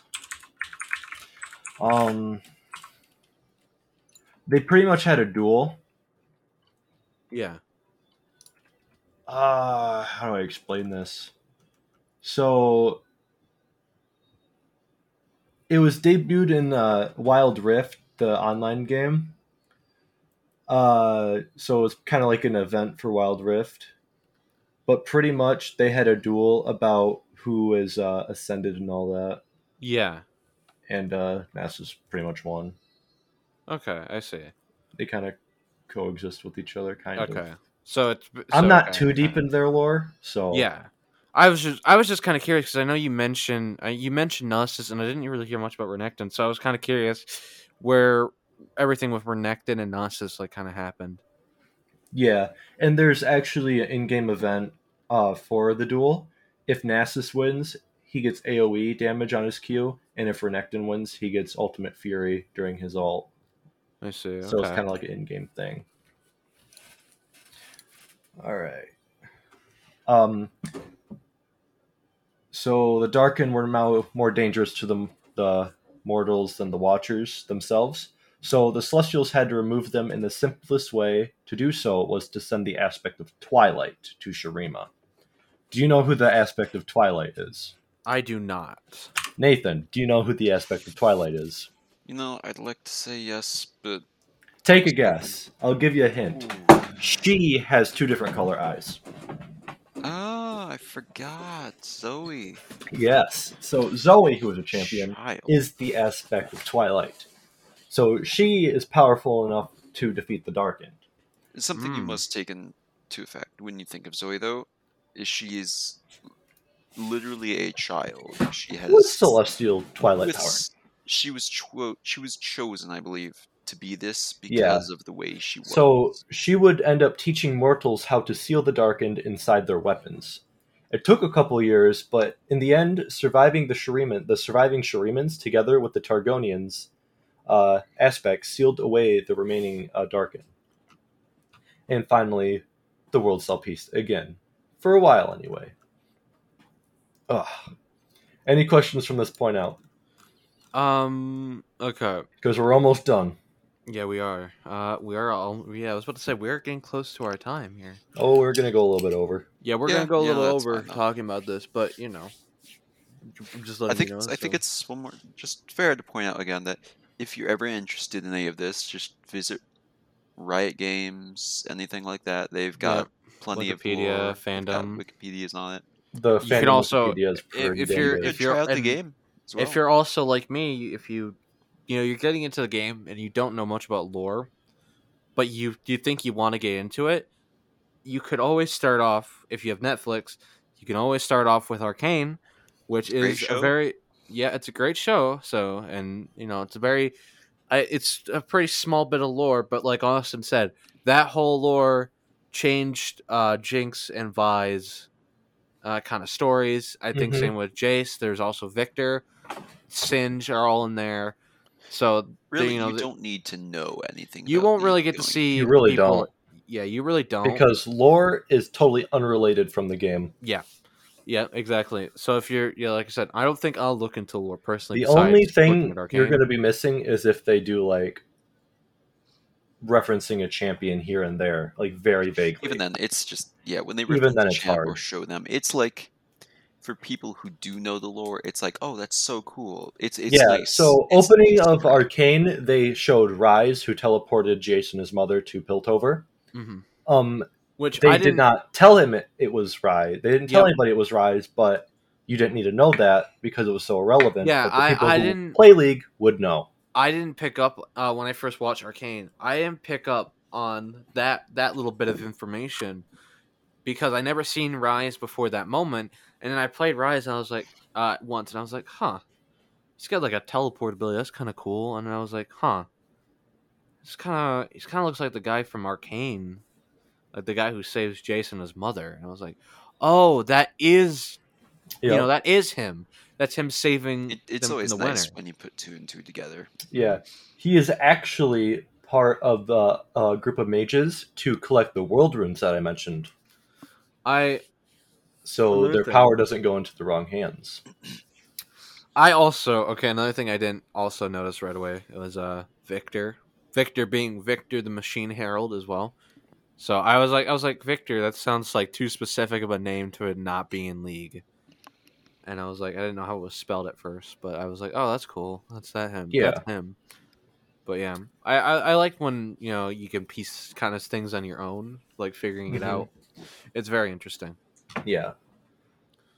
[SPEAKER 3] Um, they pretty much had a duel.
[SPEAKER 1] Yeah.
[SPEAKER 3] Uh, how do I explain this? So, it was debuted in uh, Wild Rift, the online game. Uh, so it was kind of like an event for Wild Rift, but pretty much they had a duel about who is uh, ascended and all that,
[SPEAKER 1] Yeah.
[SPEAKER 3] and uh, Nasus pretty much won.
[SPEAKER 1] Okay, I see.
[SPEAKER 3] They kind of coexist with each other, kind of.
[SPEAKER 1] Okay. So it's
[SPEAKER 3] I'm not
[SPEAKER 1] okay,
[SPEAKER 3] too
[SPEAKER 1] okay.
[SPEAKER 3] deep in their lore, so
[SPEAKER 1] Yeah. I was just I was just kind of curious because I know you mentioned uh, you mentioned Nasus, and I didn't really hear much about Renekton, so I was kind of curious where everything with Renekton and Nasus like kind of happened.
[SPEAKER 3] Yeah, and there's actually an in-game event uh, for the duel. If Nasus wins, he gets AOE damage on his Q, and if Renekton wins, he gets Ultimate Fury during his ult.
[SPEAKER 1] I see.
[SPEAKER 3] So it's kind of like an in-game thing. All right. Um. So the Darkin were now more dangerous to the the mortals than the Watchers themselves. So the Celestials had to remove them, and the simplest way to do so was to send the aspect of Twilight to Shurima. Do you know who the aspect of Twilight is?
[SPEAKER 1] I do not.
[SPEAKER 3] Nathan, do you know who the aspect of Twilight is?
[SPEAKER 2] You know, I'd like to say yes, but
[SPEAKER 3] Take a guess. I'll give you a hint.
[SPEAKER 2] Ooh.
[SPEAKER 3] She has two different color eyes.
[SPEAKER 2] ah, I forgot Zoe.
[SPEAKER 3] Yes. So Zoe, who is a champion,
[SPEAKER 2] Child.
[SPEAKER 3] is the aspect of Twilight. So she is powerful enough to defeat the Darkin.
[SPEAKER 2] Something you
[SPEAKER 1] Mm.
[SPEAKER 2] must take into effect when you think of Zoe, though, is she is literally a child. She has
[SPEAKER 3] With celestial Twilight
[SPEAKER 2] with
[SPEAKER 3] power.
[SPEAKER 2] She was cho- she was chosen, I believe, to be this
[SPEAKER 3] Yeah.
[SPEAKER 2] because of the way she was.
[SPEAKER 3] So she would end up teaching mortals how to seal the Darkin inside their weapons. It took a couple years, but in the end, surviving the Shuriman, the surviving Shurimans, together with the Targonians, uh, aspect sealed away the remaining uh, Darkin. And finally, the world saw peace again, for a while anyway. Ugh. Any questions from this point out?
[SPEAKER 1] Um. Okay.
[SPEAKER 3] Because we're almost done.
[SPEAKER 1] Yeah, we are. Uh, we are all. Yeah, I was about to say we're getting close to our time here.
[SPEAKER 3] Oh, we're gonna go a little bit over.
[SPEAKER 1] Yeah, we're
[SPEAKER 2] Yeah,
[SPEAKER 1] gonna go a
[SPEAKER 2] yeah,
[SPEAKER 1] little
[SPEAKER 2] that's
[SPEAKER 1] over
[SPEAKER 2] fine,
[SPEAKER 1] talking about this, but you know, I'm just letting
[SPEAKER 2] I think
[SPEAKER 1] you know.
[SPEAKER 2] I think it's one more just fair to point out again that if you're ever interested in any of this, just visit Riot Games, anything like that. They've got plenty
[SPEAKER 1] Wikipedia,
[SPEAKER 2] of lore.
[SPEAKER 1] fandom.
[SPEAKER 2] Wikipedia's on it.
[SPEAKER 3] The
[SPEAKER 1] You can also-
[SPEAKER 3] Wikipedia is
[SPEAKER 1] if-
[SPEAKER 3] pretty
[SPEAKER 1] if you're-
[SPEAKER 3] good.
[SPEAKER 2] Good
[SPEAKER 1] if you're-
[SPEAKER 2] try out the game. Well.
[SPEAKER 1] if you're also like me, if you you know you're getting into the game and you don't know much about lore, but you you think you want to get into it, you could always start off if you have Netflix. You can always start off with Arcane, which
[SPEAKER 2] Great
[SPEAKER 1] is a
[SPEAKER 2] show.
[SPEAKER 1] very yeah, it's a great show. So and you know it's a very I, it's a pretty small bit of lore, but like Austin said, that whole lore changed uh, Jinx and Vi's uh, kind of stories. I think
[SPEAKER 3] Mhm.
[SPEAKER 1] same with Jayce. There's also Viktor, Singe are all in there. So
[SPEAKER 2] really,
[SPEAKER 1] you know,
[SPEAKER 2] you don't need to know anything.
[SPEAKER 1] you won't really
[SPEAKER 2] League
[SPEAKER 1] get to see.
[SPEAKER 3] You really
[SPEAKER 1] people-
[SPEAKER 3] don't.
[SPEAKER 1] Yeah, you really don't.
[SPEAKER 3] because lore is totally unrelated from the game.
[SPEAKER 1] yeah, yeah, exactly. So if you're, yeah, like I said, I don't think I'll look into lore personally.
[SPEAKER 3] The only thing you're going to be missing is if they do like referencing a champion here and there, like very vaguely.
[SPEAKER 2] Even then, it's just yeah. When they
[SPEAKER 3] Even then
[SPEAKER 2] the
[SPEAKER 3] it's
[SPEAKER 2] champ or show them, it's like for people who do know the lore, it's like, oh, that's so cool. It's it's
[SPEAKER 3] yeah.
[SPEAKER 2] nice.
[SPEAKER 3] So
[SPEAKER 2] It's
[SPEAKER 3] opening
[SPEAKER 2] nice
[SPEAKER 3] of. Arcane, they showed Ryze, who teleported Jason his mother to Piltover.
[SPEAKER 1] Mhm.
[SPEAKER 3] Um,
[SPEAKER 1] which
[SPEAKER 3] they
[SPEAKER 1] I
[SPEAKER 3] did
[SPEAKER 1] didn't.
[SPEAKER 3] not tell him it, it was Ryze. They didn't tell
[SPEAKER 1] Yep.
[SPEAKER 3] anybody it was Ryze, but you didn't need to know that because it was so irrelevant.
[SPEAKER 1] Yeah,
[SPEAKER 3] but the
[SPEAKER 1] I-
[SPEAKER 3] people
[SPEAKER 1] I
[SPEAKER 3] who
[SPEAKER 1] didn't-
[SPEAKER 3] play League would know.
[SPEAKER 1] I didn't pick up uh, when I first watched Arcane. I didn't pick up on that that little bit of information because I never seen Ryze before that moment, and then I played Ryze and I was like uh, once, and I was like, huh, he's got like a teleport ability. That's kind of cool. And I was like, huh, it's kind of he's kind of looks like the guy from Arcane, like the guy who saves Jason his mother. And I was like, oh, that is
[SPEAKER 3] Yeah.
[SPEAKER 1] you know that is him. That's him saving
[SPEAKER 2] It, it's
[SPEAKER 1] them
[SPEAKER 2] always
[SPEAKER 1] in the
[SPEAKER 2] nice
[SPEAKER 1] winter.
[SPEAKER 2] when you put two and two together.
[SPEAKER 3] Yeah, he is actually part of the uh, group of mages to collect the world runes that I mentioned,
[SPEAKER 1] I
[SPEAKER 3] so
[SPEAKER 1] Another
[SPEAKER 3] their
[SPEAKER 1] thing.
[SPEAKER 3] power doesn't go into the wrong hands.
[SPEAKER 1] I also okay. Another thing I didn't also notice right away it was uh Viktor. Viktor being Viktor the Machine Herald as well. So I was like, I was like Viktor. That sounds like too specific of a name to it not be in League. And I was like, I didn't know how it was spelled at first, but I was like, oh, that's cool. That's that him.
[SPEAKER 3] Yeah.
[SPEAKER 1] That's him. But yeah, I, I I like when you know you can piece kind of things on your own, like figuring it
[SPEAKER 3] Mhm.
[SPEAKER 1] out. It's very interesting.
[SPEAKER 3] Yeah.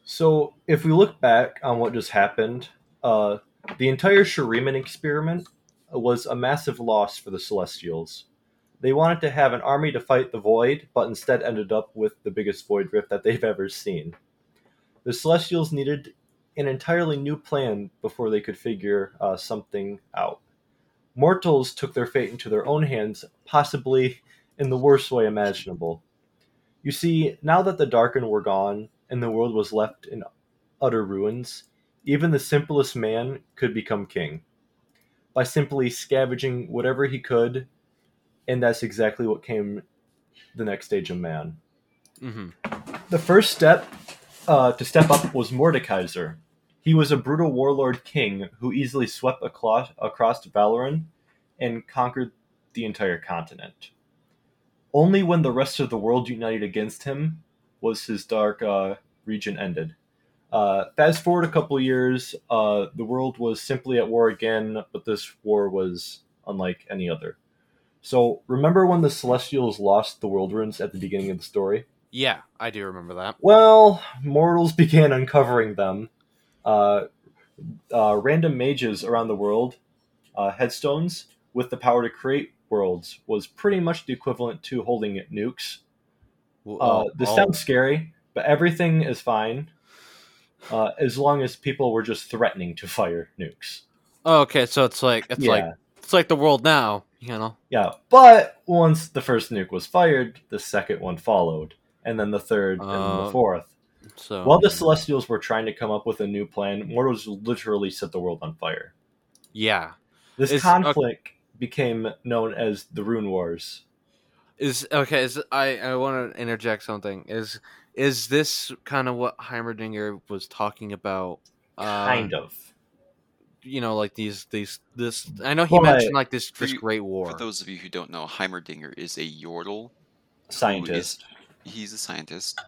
[SPEAKER 3] So if we look back on what just happened, uh, the entire Shuriman experiment was a massive loss for the Celestials. They wanted to have an army to fight the Void, but instead ended up with the biggest Void Rift that they've ever seen. The Celestials needed an entirely new plan before they could figure uh, something out. Mortals took their fate into their own hands, possibly in the worst way imaginable. You see, now that the Darkin were gone and the world was left in utter ruins, even the simplest man could become king by simply scavenging whatever he could, and that's exactly what came the next stage of man.
[SPEAKER 1] hmm
[SPEAKER 3] The first step uh, to step up was Mordekaiser. He was a brutal warlord king who easily swept across, across Valoran and conquered the entire continent. Only when the rest of the world united against him was his dark uh, region ended. Uh, fast forward a couple years, uh, the world was simply at war again, but this war was unlike any other. So, remember when the Celestials lost the World Runes at the beginning of the story?
[SPEAKER 1] Yeah, I do remember that.
[SPEAKER 3] Well, mortals began uncovering them. Uh, uh, random mages around the world, uh, headstones with the power to create worlds, was pretty much the equivalent to holding nukes. Uh,
[SPEAKER 1] Oh,
[SPEAKER 3] this
[SPEAKER 1] oh.
[SPEAKER 3] sounds scary, but everything is fine uh, as long as people were just threatening to fire nukes.
[SPEAKER 1] Oh, okay, so it's like it's
[SPEAKER 3] yeah,
[SPEAKER 1] like it's like the world now, you know.
[SPEAKER 3] yeah. But once the first nuke was fired, the second one followed, and then the third, and then the fourth.
[SPEAKER 1] So
[SPEAKER 3] While the Celestials were trying to come up with a new plan, Mortals literally set the world on fire.
[SPEAKER 1] yeah,
[SPEAKER 3] This
[SPEAKER 1] Is-
[SPEAKER 3] conflict became known as the Rune Wars.
[SPEAKER 1] is okay. Is I I want to interject something. Is is this kind of what Heimerdinger was talking about? Uh,
[SPEAKER 3] Kind of.
[SPEAKER 1] You know, like these these this. I know he
[SPEAKER 3] Well,
[SPEAKER 1] mentioned like this this
[SPEAKER 2] you-
[SPEAKER 1] great war.
[SPEAKER 2] For those of you who don't know, Heimerdinger is a Yordle.
[SPEAKER 3] Scientist.
[SPEAKER 2] He's a scientist,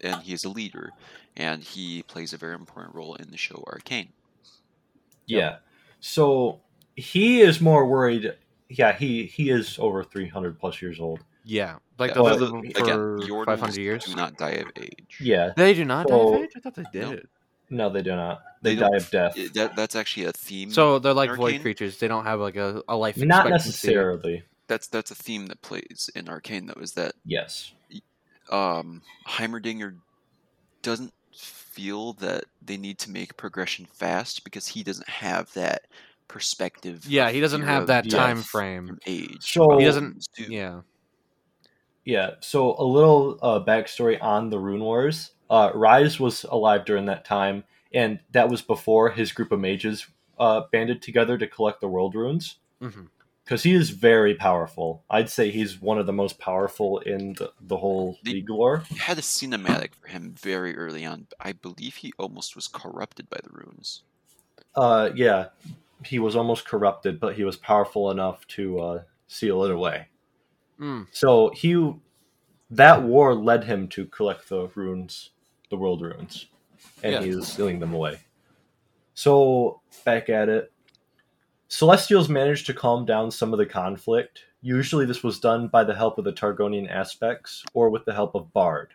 [SPEAKER 2] and he is a leader, and he plays a very important role in the show Arcane.
[SPEAKER 3] Yeah. So he is more worried. Yeah, he, he is over 300 plus years old.
[SPEAKER 1] yeah, like
[SPEAKER 2] Yeah,
[SPEAKER 1] the
[SPEAKER 3] but
[SPEAKER 1] lived
[SPEAKER 3] the-
[SPEAKER 1] for
[SPEAKER 2] Again,
[SPEAKER 1] five hundred years.
[SPEAKER 2] do not die of age.
[SPEAKER 3] Yeah.
[SPEAKER 1] They do not die of age. I thought they did.
[SPEAKER 3] No, they do not. They,
[SPEAKER 2] They
[SPEAKER 3] die of death.
[SPEAKER 2] That, that's actually a theme.
[SPEAKER 1] So they're like void creatures. They don't have like a, a life.
[SPEAKER 3] Not
[SPEAKER 1] expectancy.
[SPEAKER 3] necessarily.
[SPEAKER 2] that's that's a theme that plays in Arcane though. Is that
[SPEAKER 3] Yes.
[SPEAKER 2] Um, Heimerdinger doesn't feel that they need to make progression fast because he doesn't have that perspective.
[SPEAKER 1] Yeah, he doesn't have that time frame.
[SPEAKER 2] age.
[SPEAKER 3] So- He
[SPEAKER 1] doesn't-
[SPEAKER 2] do.
[SPEAKER 1] Yeah.
[SPEAKER 3] Yeah, so a little uh, backstory on the Rune Wars. Uh, Ryze was alive during that time, and that was before his group of mages uh, banded together to collect the world runes.
[SPEAKER 1] hmm
[SPEAKER 3] Because he is very powerful. I'd say he's one of the most powerful in the, the whole
[SPEAKER 2] The-
[SPEAKER 3] League lore.
[SPEAKER 2] Had a cinematic for him very early on. I believe he almost was corrupted by the runes.
[SPEAKER 3] Uh, yeah, he was almost corrupted, but he was powerful enough to uh, seal it away.
[SPEAKER 1] Mm.
[SPEAKER 3] So he, that war led him to collect the runes, the world runes, and
[SPEAKER 1] Yeah.
[SPEAKER 3] he is sealing them away. So back at it, Celestials managed to calm down some of the conflict. Usually, this was done by the help of the Targonian aspects or with the help of Bard.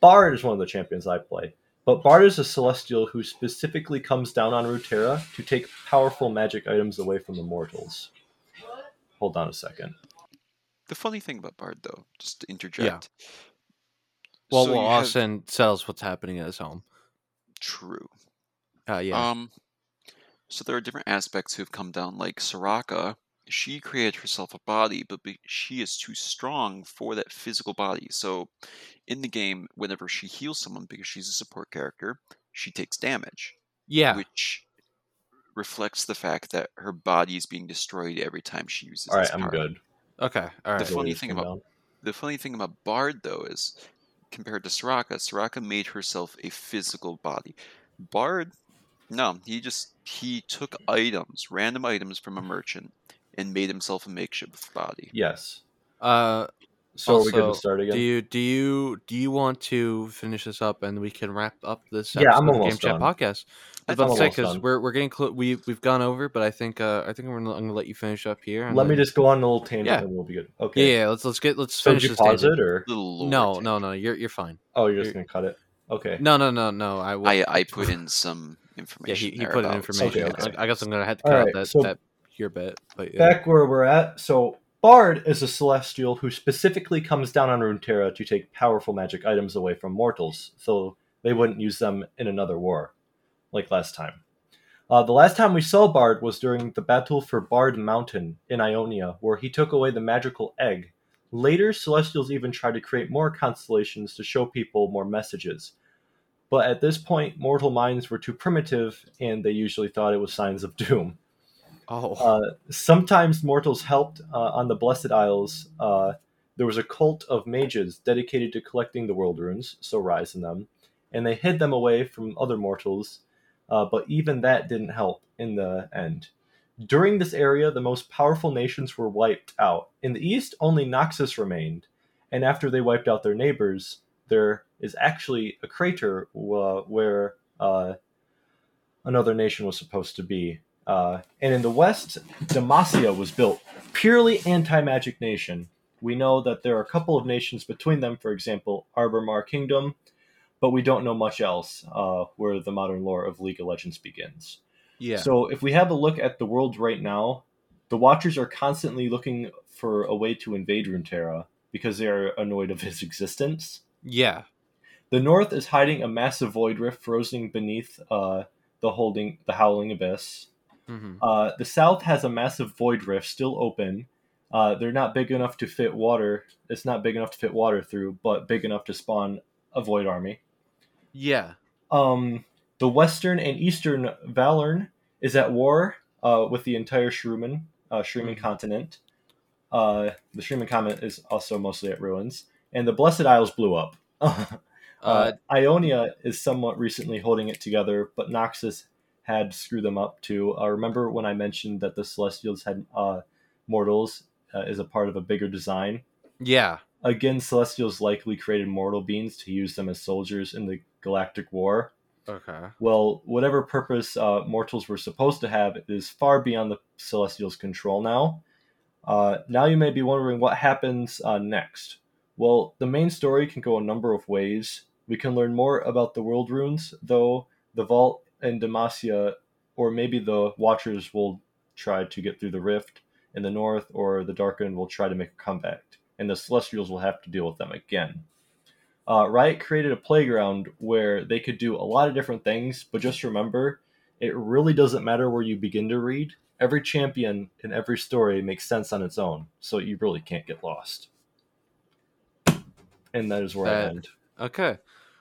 [SPEAKER 3] Bard is one of the champions I play, but Bard is a Celestial who specifically comes down on Runeterra to take powerful magic items away from the mortals. Hold on a second.
[SPEAKER 2] The funny thing about Bard, though, just to interject.
[SPEAKER 1] Well,
[SPEAKER 2] so
[SPEAKER 1] well,
[SPEAKER 2] you have-
[SPEAKER 1] Austin tells what's happening at his home.
[SPEAKER 2] True.
[SPEAKER 1] Uh, yeah.
[SPEAKER 2] Um, so there are different aspects who have come down, like Soraka. She created herself a body, but be- she is too strong for that physical body. So, in the game, whenever she heals someone, because she's a support character, she takes damage,
[SPEAKER 1] yeah.
[SPEAKER 2] which reflects the fact that her body is being destroyed every time she uses.
[SPEAKER 3] All right,
[SPEAKER 2] this
[SPEAKER 3] I'm
[SPEAKER 2] power.
[SPEAKER 3] good.
[SPEAKER 1] Okay. All right.
[SPEAKER 2] The funny thing about
[SPEAKER 3] down.
[SPEAKER 2] the funny thing about Bard though is compared to Soraka, Soraka made herself a physical body. Bard, no, he just he took items, random items from a merchant, and made himself a makeshift body.
[SPEAKER 3] Yes.
[SPEAKER 1] Uh,
[SPEAKER 3] So are we good
[SPEAKER 1] Also,
[SPEAKER 3] to start again?
[SPEAKER 1] do you do you do you want to finish this up and we can wrap up this
[SPEAKER 3] Yeah, I'm
[SPEAKER 1] episode of the Game
[SPEAKER 3] almost
[SPEAKER 1] Chat podcast? I
[SPEAKER 2] I
[SPEAKER 1] was about to say because we're we're getting close. We we've gone over, but I think uh I think I'm gonna, I'm gonna let you finish up here. and
[SPEAKER 3] Let me just go on a little tangent
[SPEAKER 1] Yeah.
[SPEAKER 3] and we'll be good. Okay.
[SPEAKER 1] yeah. Let's let's get let's
[SPEAKER 3] So
[SPEAKER 1] finish
[SPEAKER 3] did you
[SPEAKER 1] this.
[SPEAKER 3] pause
[SPEAKER 1] tangent.
[SPEAKER 3] it or?
[SPEAKER 1] No,
[SPEAKER 2] tip.
[SPEAKER 1] no, no. You're you're fine.
[SPEAKER 3] Oh, you're just
[SPEAKER 1] You're-
[SPEAKER 3] gonna cut it. Okay.
[SPEAKER 1] No, no, no, no. I will.
[SPEAKER 2] I I put in some
[SPEAKER 1] yeah,
[SPEAKER 2] information.
[SPEAKER 1] he, he
[SPEAKER 2] there
[SPEAKER 1] put in information.
[SPEAKER 3] Okay, okay.
[SPEAKER 1] I, I guess I'm gonna have to
[SPEAKER 3] All
[SPEAKER 1] cut out
[SPEAKER 3] right,
[SPEAKER 1] that
[SPEAKER 3] so-
[SPEAKER 1] that your bit. But yeah.
[SPEAKER 3] Back where we're at. So Bard is a celestial who specifically comes down on Runeterra to take powerful magic items away from mortals. So they wouldn't use them in another war, like last time. Uh, the last time we saw Bard was during the battle for Bard Mountain in Ionia, where he took away the magical egg. Later, Celestials even tried to create more constellations to show people more messages. But at this point, mortal minds were too primitive, and they usually thought it was signs of doom.
[SPEAKER 1] Oh,
[SPEAKER 3] Uh, sometimes mortals helped uh, on the Blessed Isles. Uh, there was a cult of mages dedicated to collecting the world runes, so Ryze in them, and they hid them away from other mortals. Uh, but even that didn't help in the end. During this area, the most powerful nations were wiped out. In the east, only Noxus remained, and after they wiped out their neighbors, there is actually a crater uh, where uh, another nation was supposed to be. Uh, and in the west, Demacia was built, purely anti-magic nation. We know that there are a couple of nations between them, for example, Arbormar Kingdom, but we don't know much else uh, where the modern lore of League of Legends begins.
[SPEAKER 1] yeah.
[SPEAKER 3] So if we have a look at the world right now, the Watchers are constantly looking for a way to invade Runeterra because they are annoyed of his existence.
[SPEAKER 1] Yeah.
[SPEAKER 3] The north is hiding a massive void rift frozen beneath uh, the holding the howling abyss.
[SPEAKER 1] hmm
[SPEAKER 3] Uh, the south has a massive void rift still open. Uh, they're not big enough to fit water. It's not big enough to fit water through, but big enough to spawn a void army.
[SPEAKER 1] Yeah.
[SPEAKER 3] Um, the western and eastern Valoran is at war uh, with the entire Shuriman, uh, Shuriman
[SPEAKER 1] Mhm.
[SPEAKER 3] continent. Uh, the Shuriman continent is also mostly at ruins, and the Blessed Isles blew up. uh,
[SPEAKER 1] Uh,
[SPEAKER 3] Ionia is somewhat recently holding it together, but Noxus had screwed them up too. Uh, remember when I mentioned that the Celestials had uh, mortals uh, as a part of a bigger design?
[SPEAKER 1] yeah.
[SPEAKER 3] Again, Celestials likely created mortal beings to use them as soldiers in the Galactic War.
[SPEAKER 1] Okay.
[SPEAKER 3] Well, whatever purpose uh, mortals were supposed to have is far beyond the Celestials' control now. Uh, now you may be wondering what happens uh, next. Well, the main story can go a number of ways. We can learn more about the world runes, though the Vault and Demacia, or maybe the Watchers will try to get through the rift in the north, or the Darkin will try to make a comeback, and the Celestials will have to deal with them again. Uh, Riot created a playground where they could do a lot of different things, but just remember, it really doesn't matter where you begin to read. Every champion in every story makes sense on its own, so you really can't get lost. And that is where I end.
[SPEAKER 1] Okay.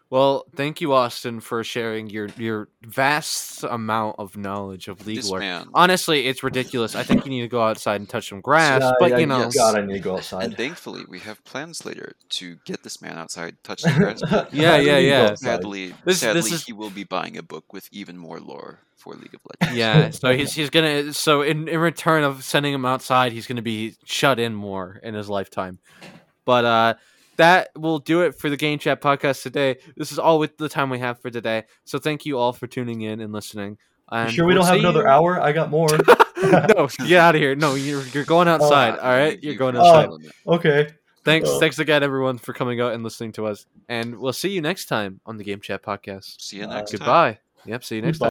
[SPEAKER 1] Well, thank you, Austin, for sharing your your vast amount of knowledge of League
[SPEAKER 2] This
[SPEAKER 1] lore. Honestly, it's ridiculous. I think you need to go outside and touch some grass.
[SPEAKER 3] Yeah,
[SPEAKER 1] but
[SPEAKER 3] yeah,
[SPEAKER 1] you know,
[SPEAKER 2] yes.
[SPEAKER 3] God, I need to go outside.
[SPEAKER 2] And thankfully, we have plans later to get this man outside, touch the grass.
[SPEAKER 1] Yeah, yeah,
[SPEAKER 3] need to go
[SPEAKER 1] yeah.
[SPEAKER 2] Sadly,
[SPEAKER 1] This-
[SPEAKER 2] sadly,
[SPEAKER 1] this is-
[SPEAKER 2] he will be buying a book with even more lore for League of Legends.
[SPEAKER 1] yeah. So he's he's gonna so in in return of sending him outside, he's gonna be shut in more in his lifetime. But uh, that will do it for the Game Chat podcast today. This is all with the time we have for today. So thank you all for tuning in and listening.
[SPEAKER 3] You
[SPEAKER 1] And
[SPEAKER 3] sure we
[SPEAKER 1] we'll
[SPEAKER 3] don't have another
[SPEAKER 1] you-
[SPEAKER 3] hour? I got more.
[SPEAKER 1] no, get out of here. No, you're you're going outside.
[SPEAKER 2] Uh,
[SPEAKER 1] all right,
[SPEAKER 2] you-
[SPEAKER 1] you're going
[SPEAKER 2] you-
[SPEAKER 1] outside.
[SPEAKER 3] okay.
[SPEAKER 1] Thanks,
[SPEAKER 3] uh,
[SPEAKER 1] thanks again, everyone, for coming out and listening to us. And we'll see you next time on the Game Chat podcast.
[SPEAKER 2] See you
[SPEAKER 3] Uh,
[SPEAKER 2] next time.
[SPEAKER 1] Goodbye. Yep. See you next
[SPEAKER 3] Goodbye.
[SPEAKER 1] time.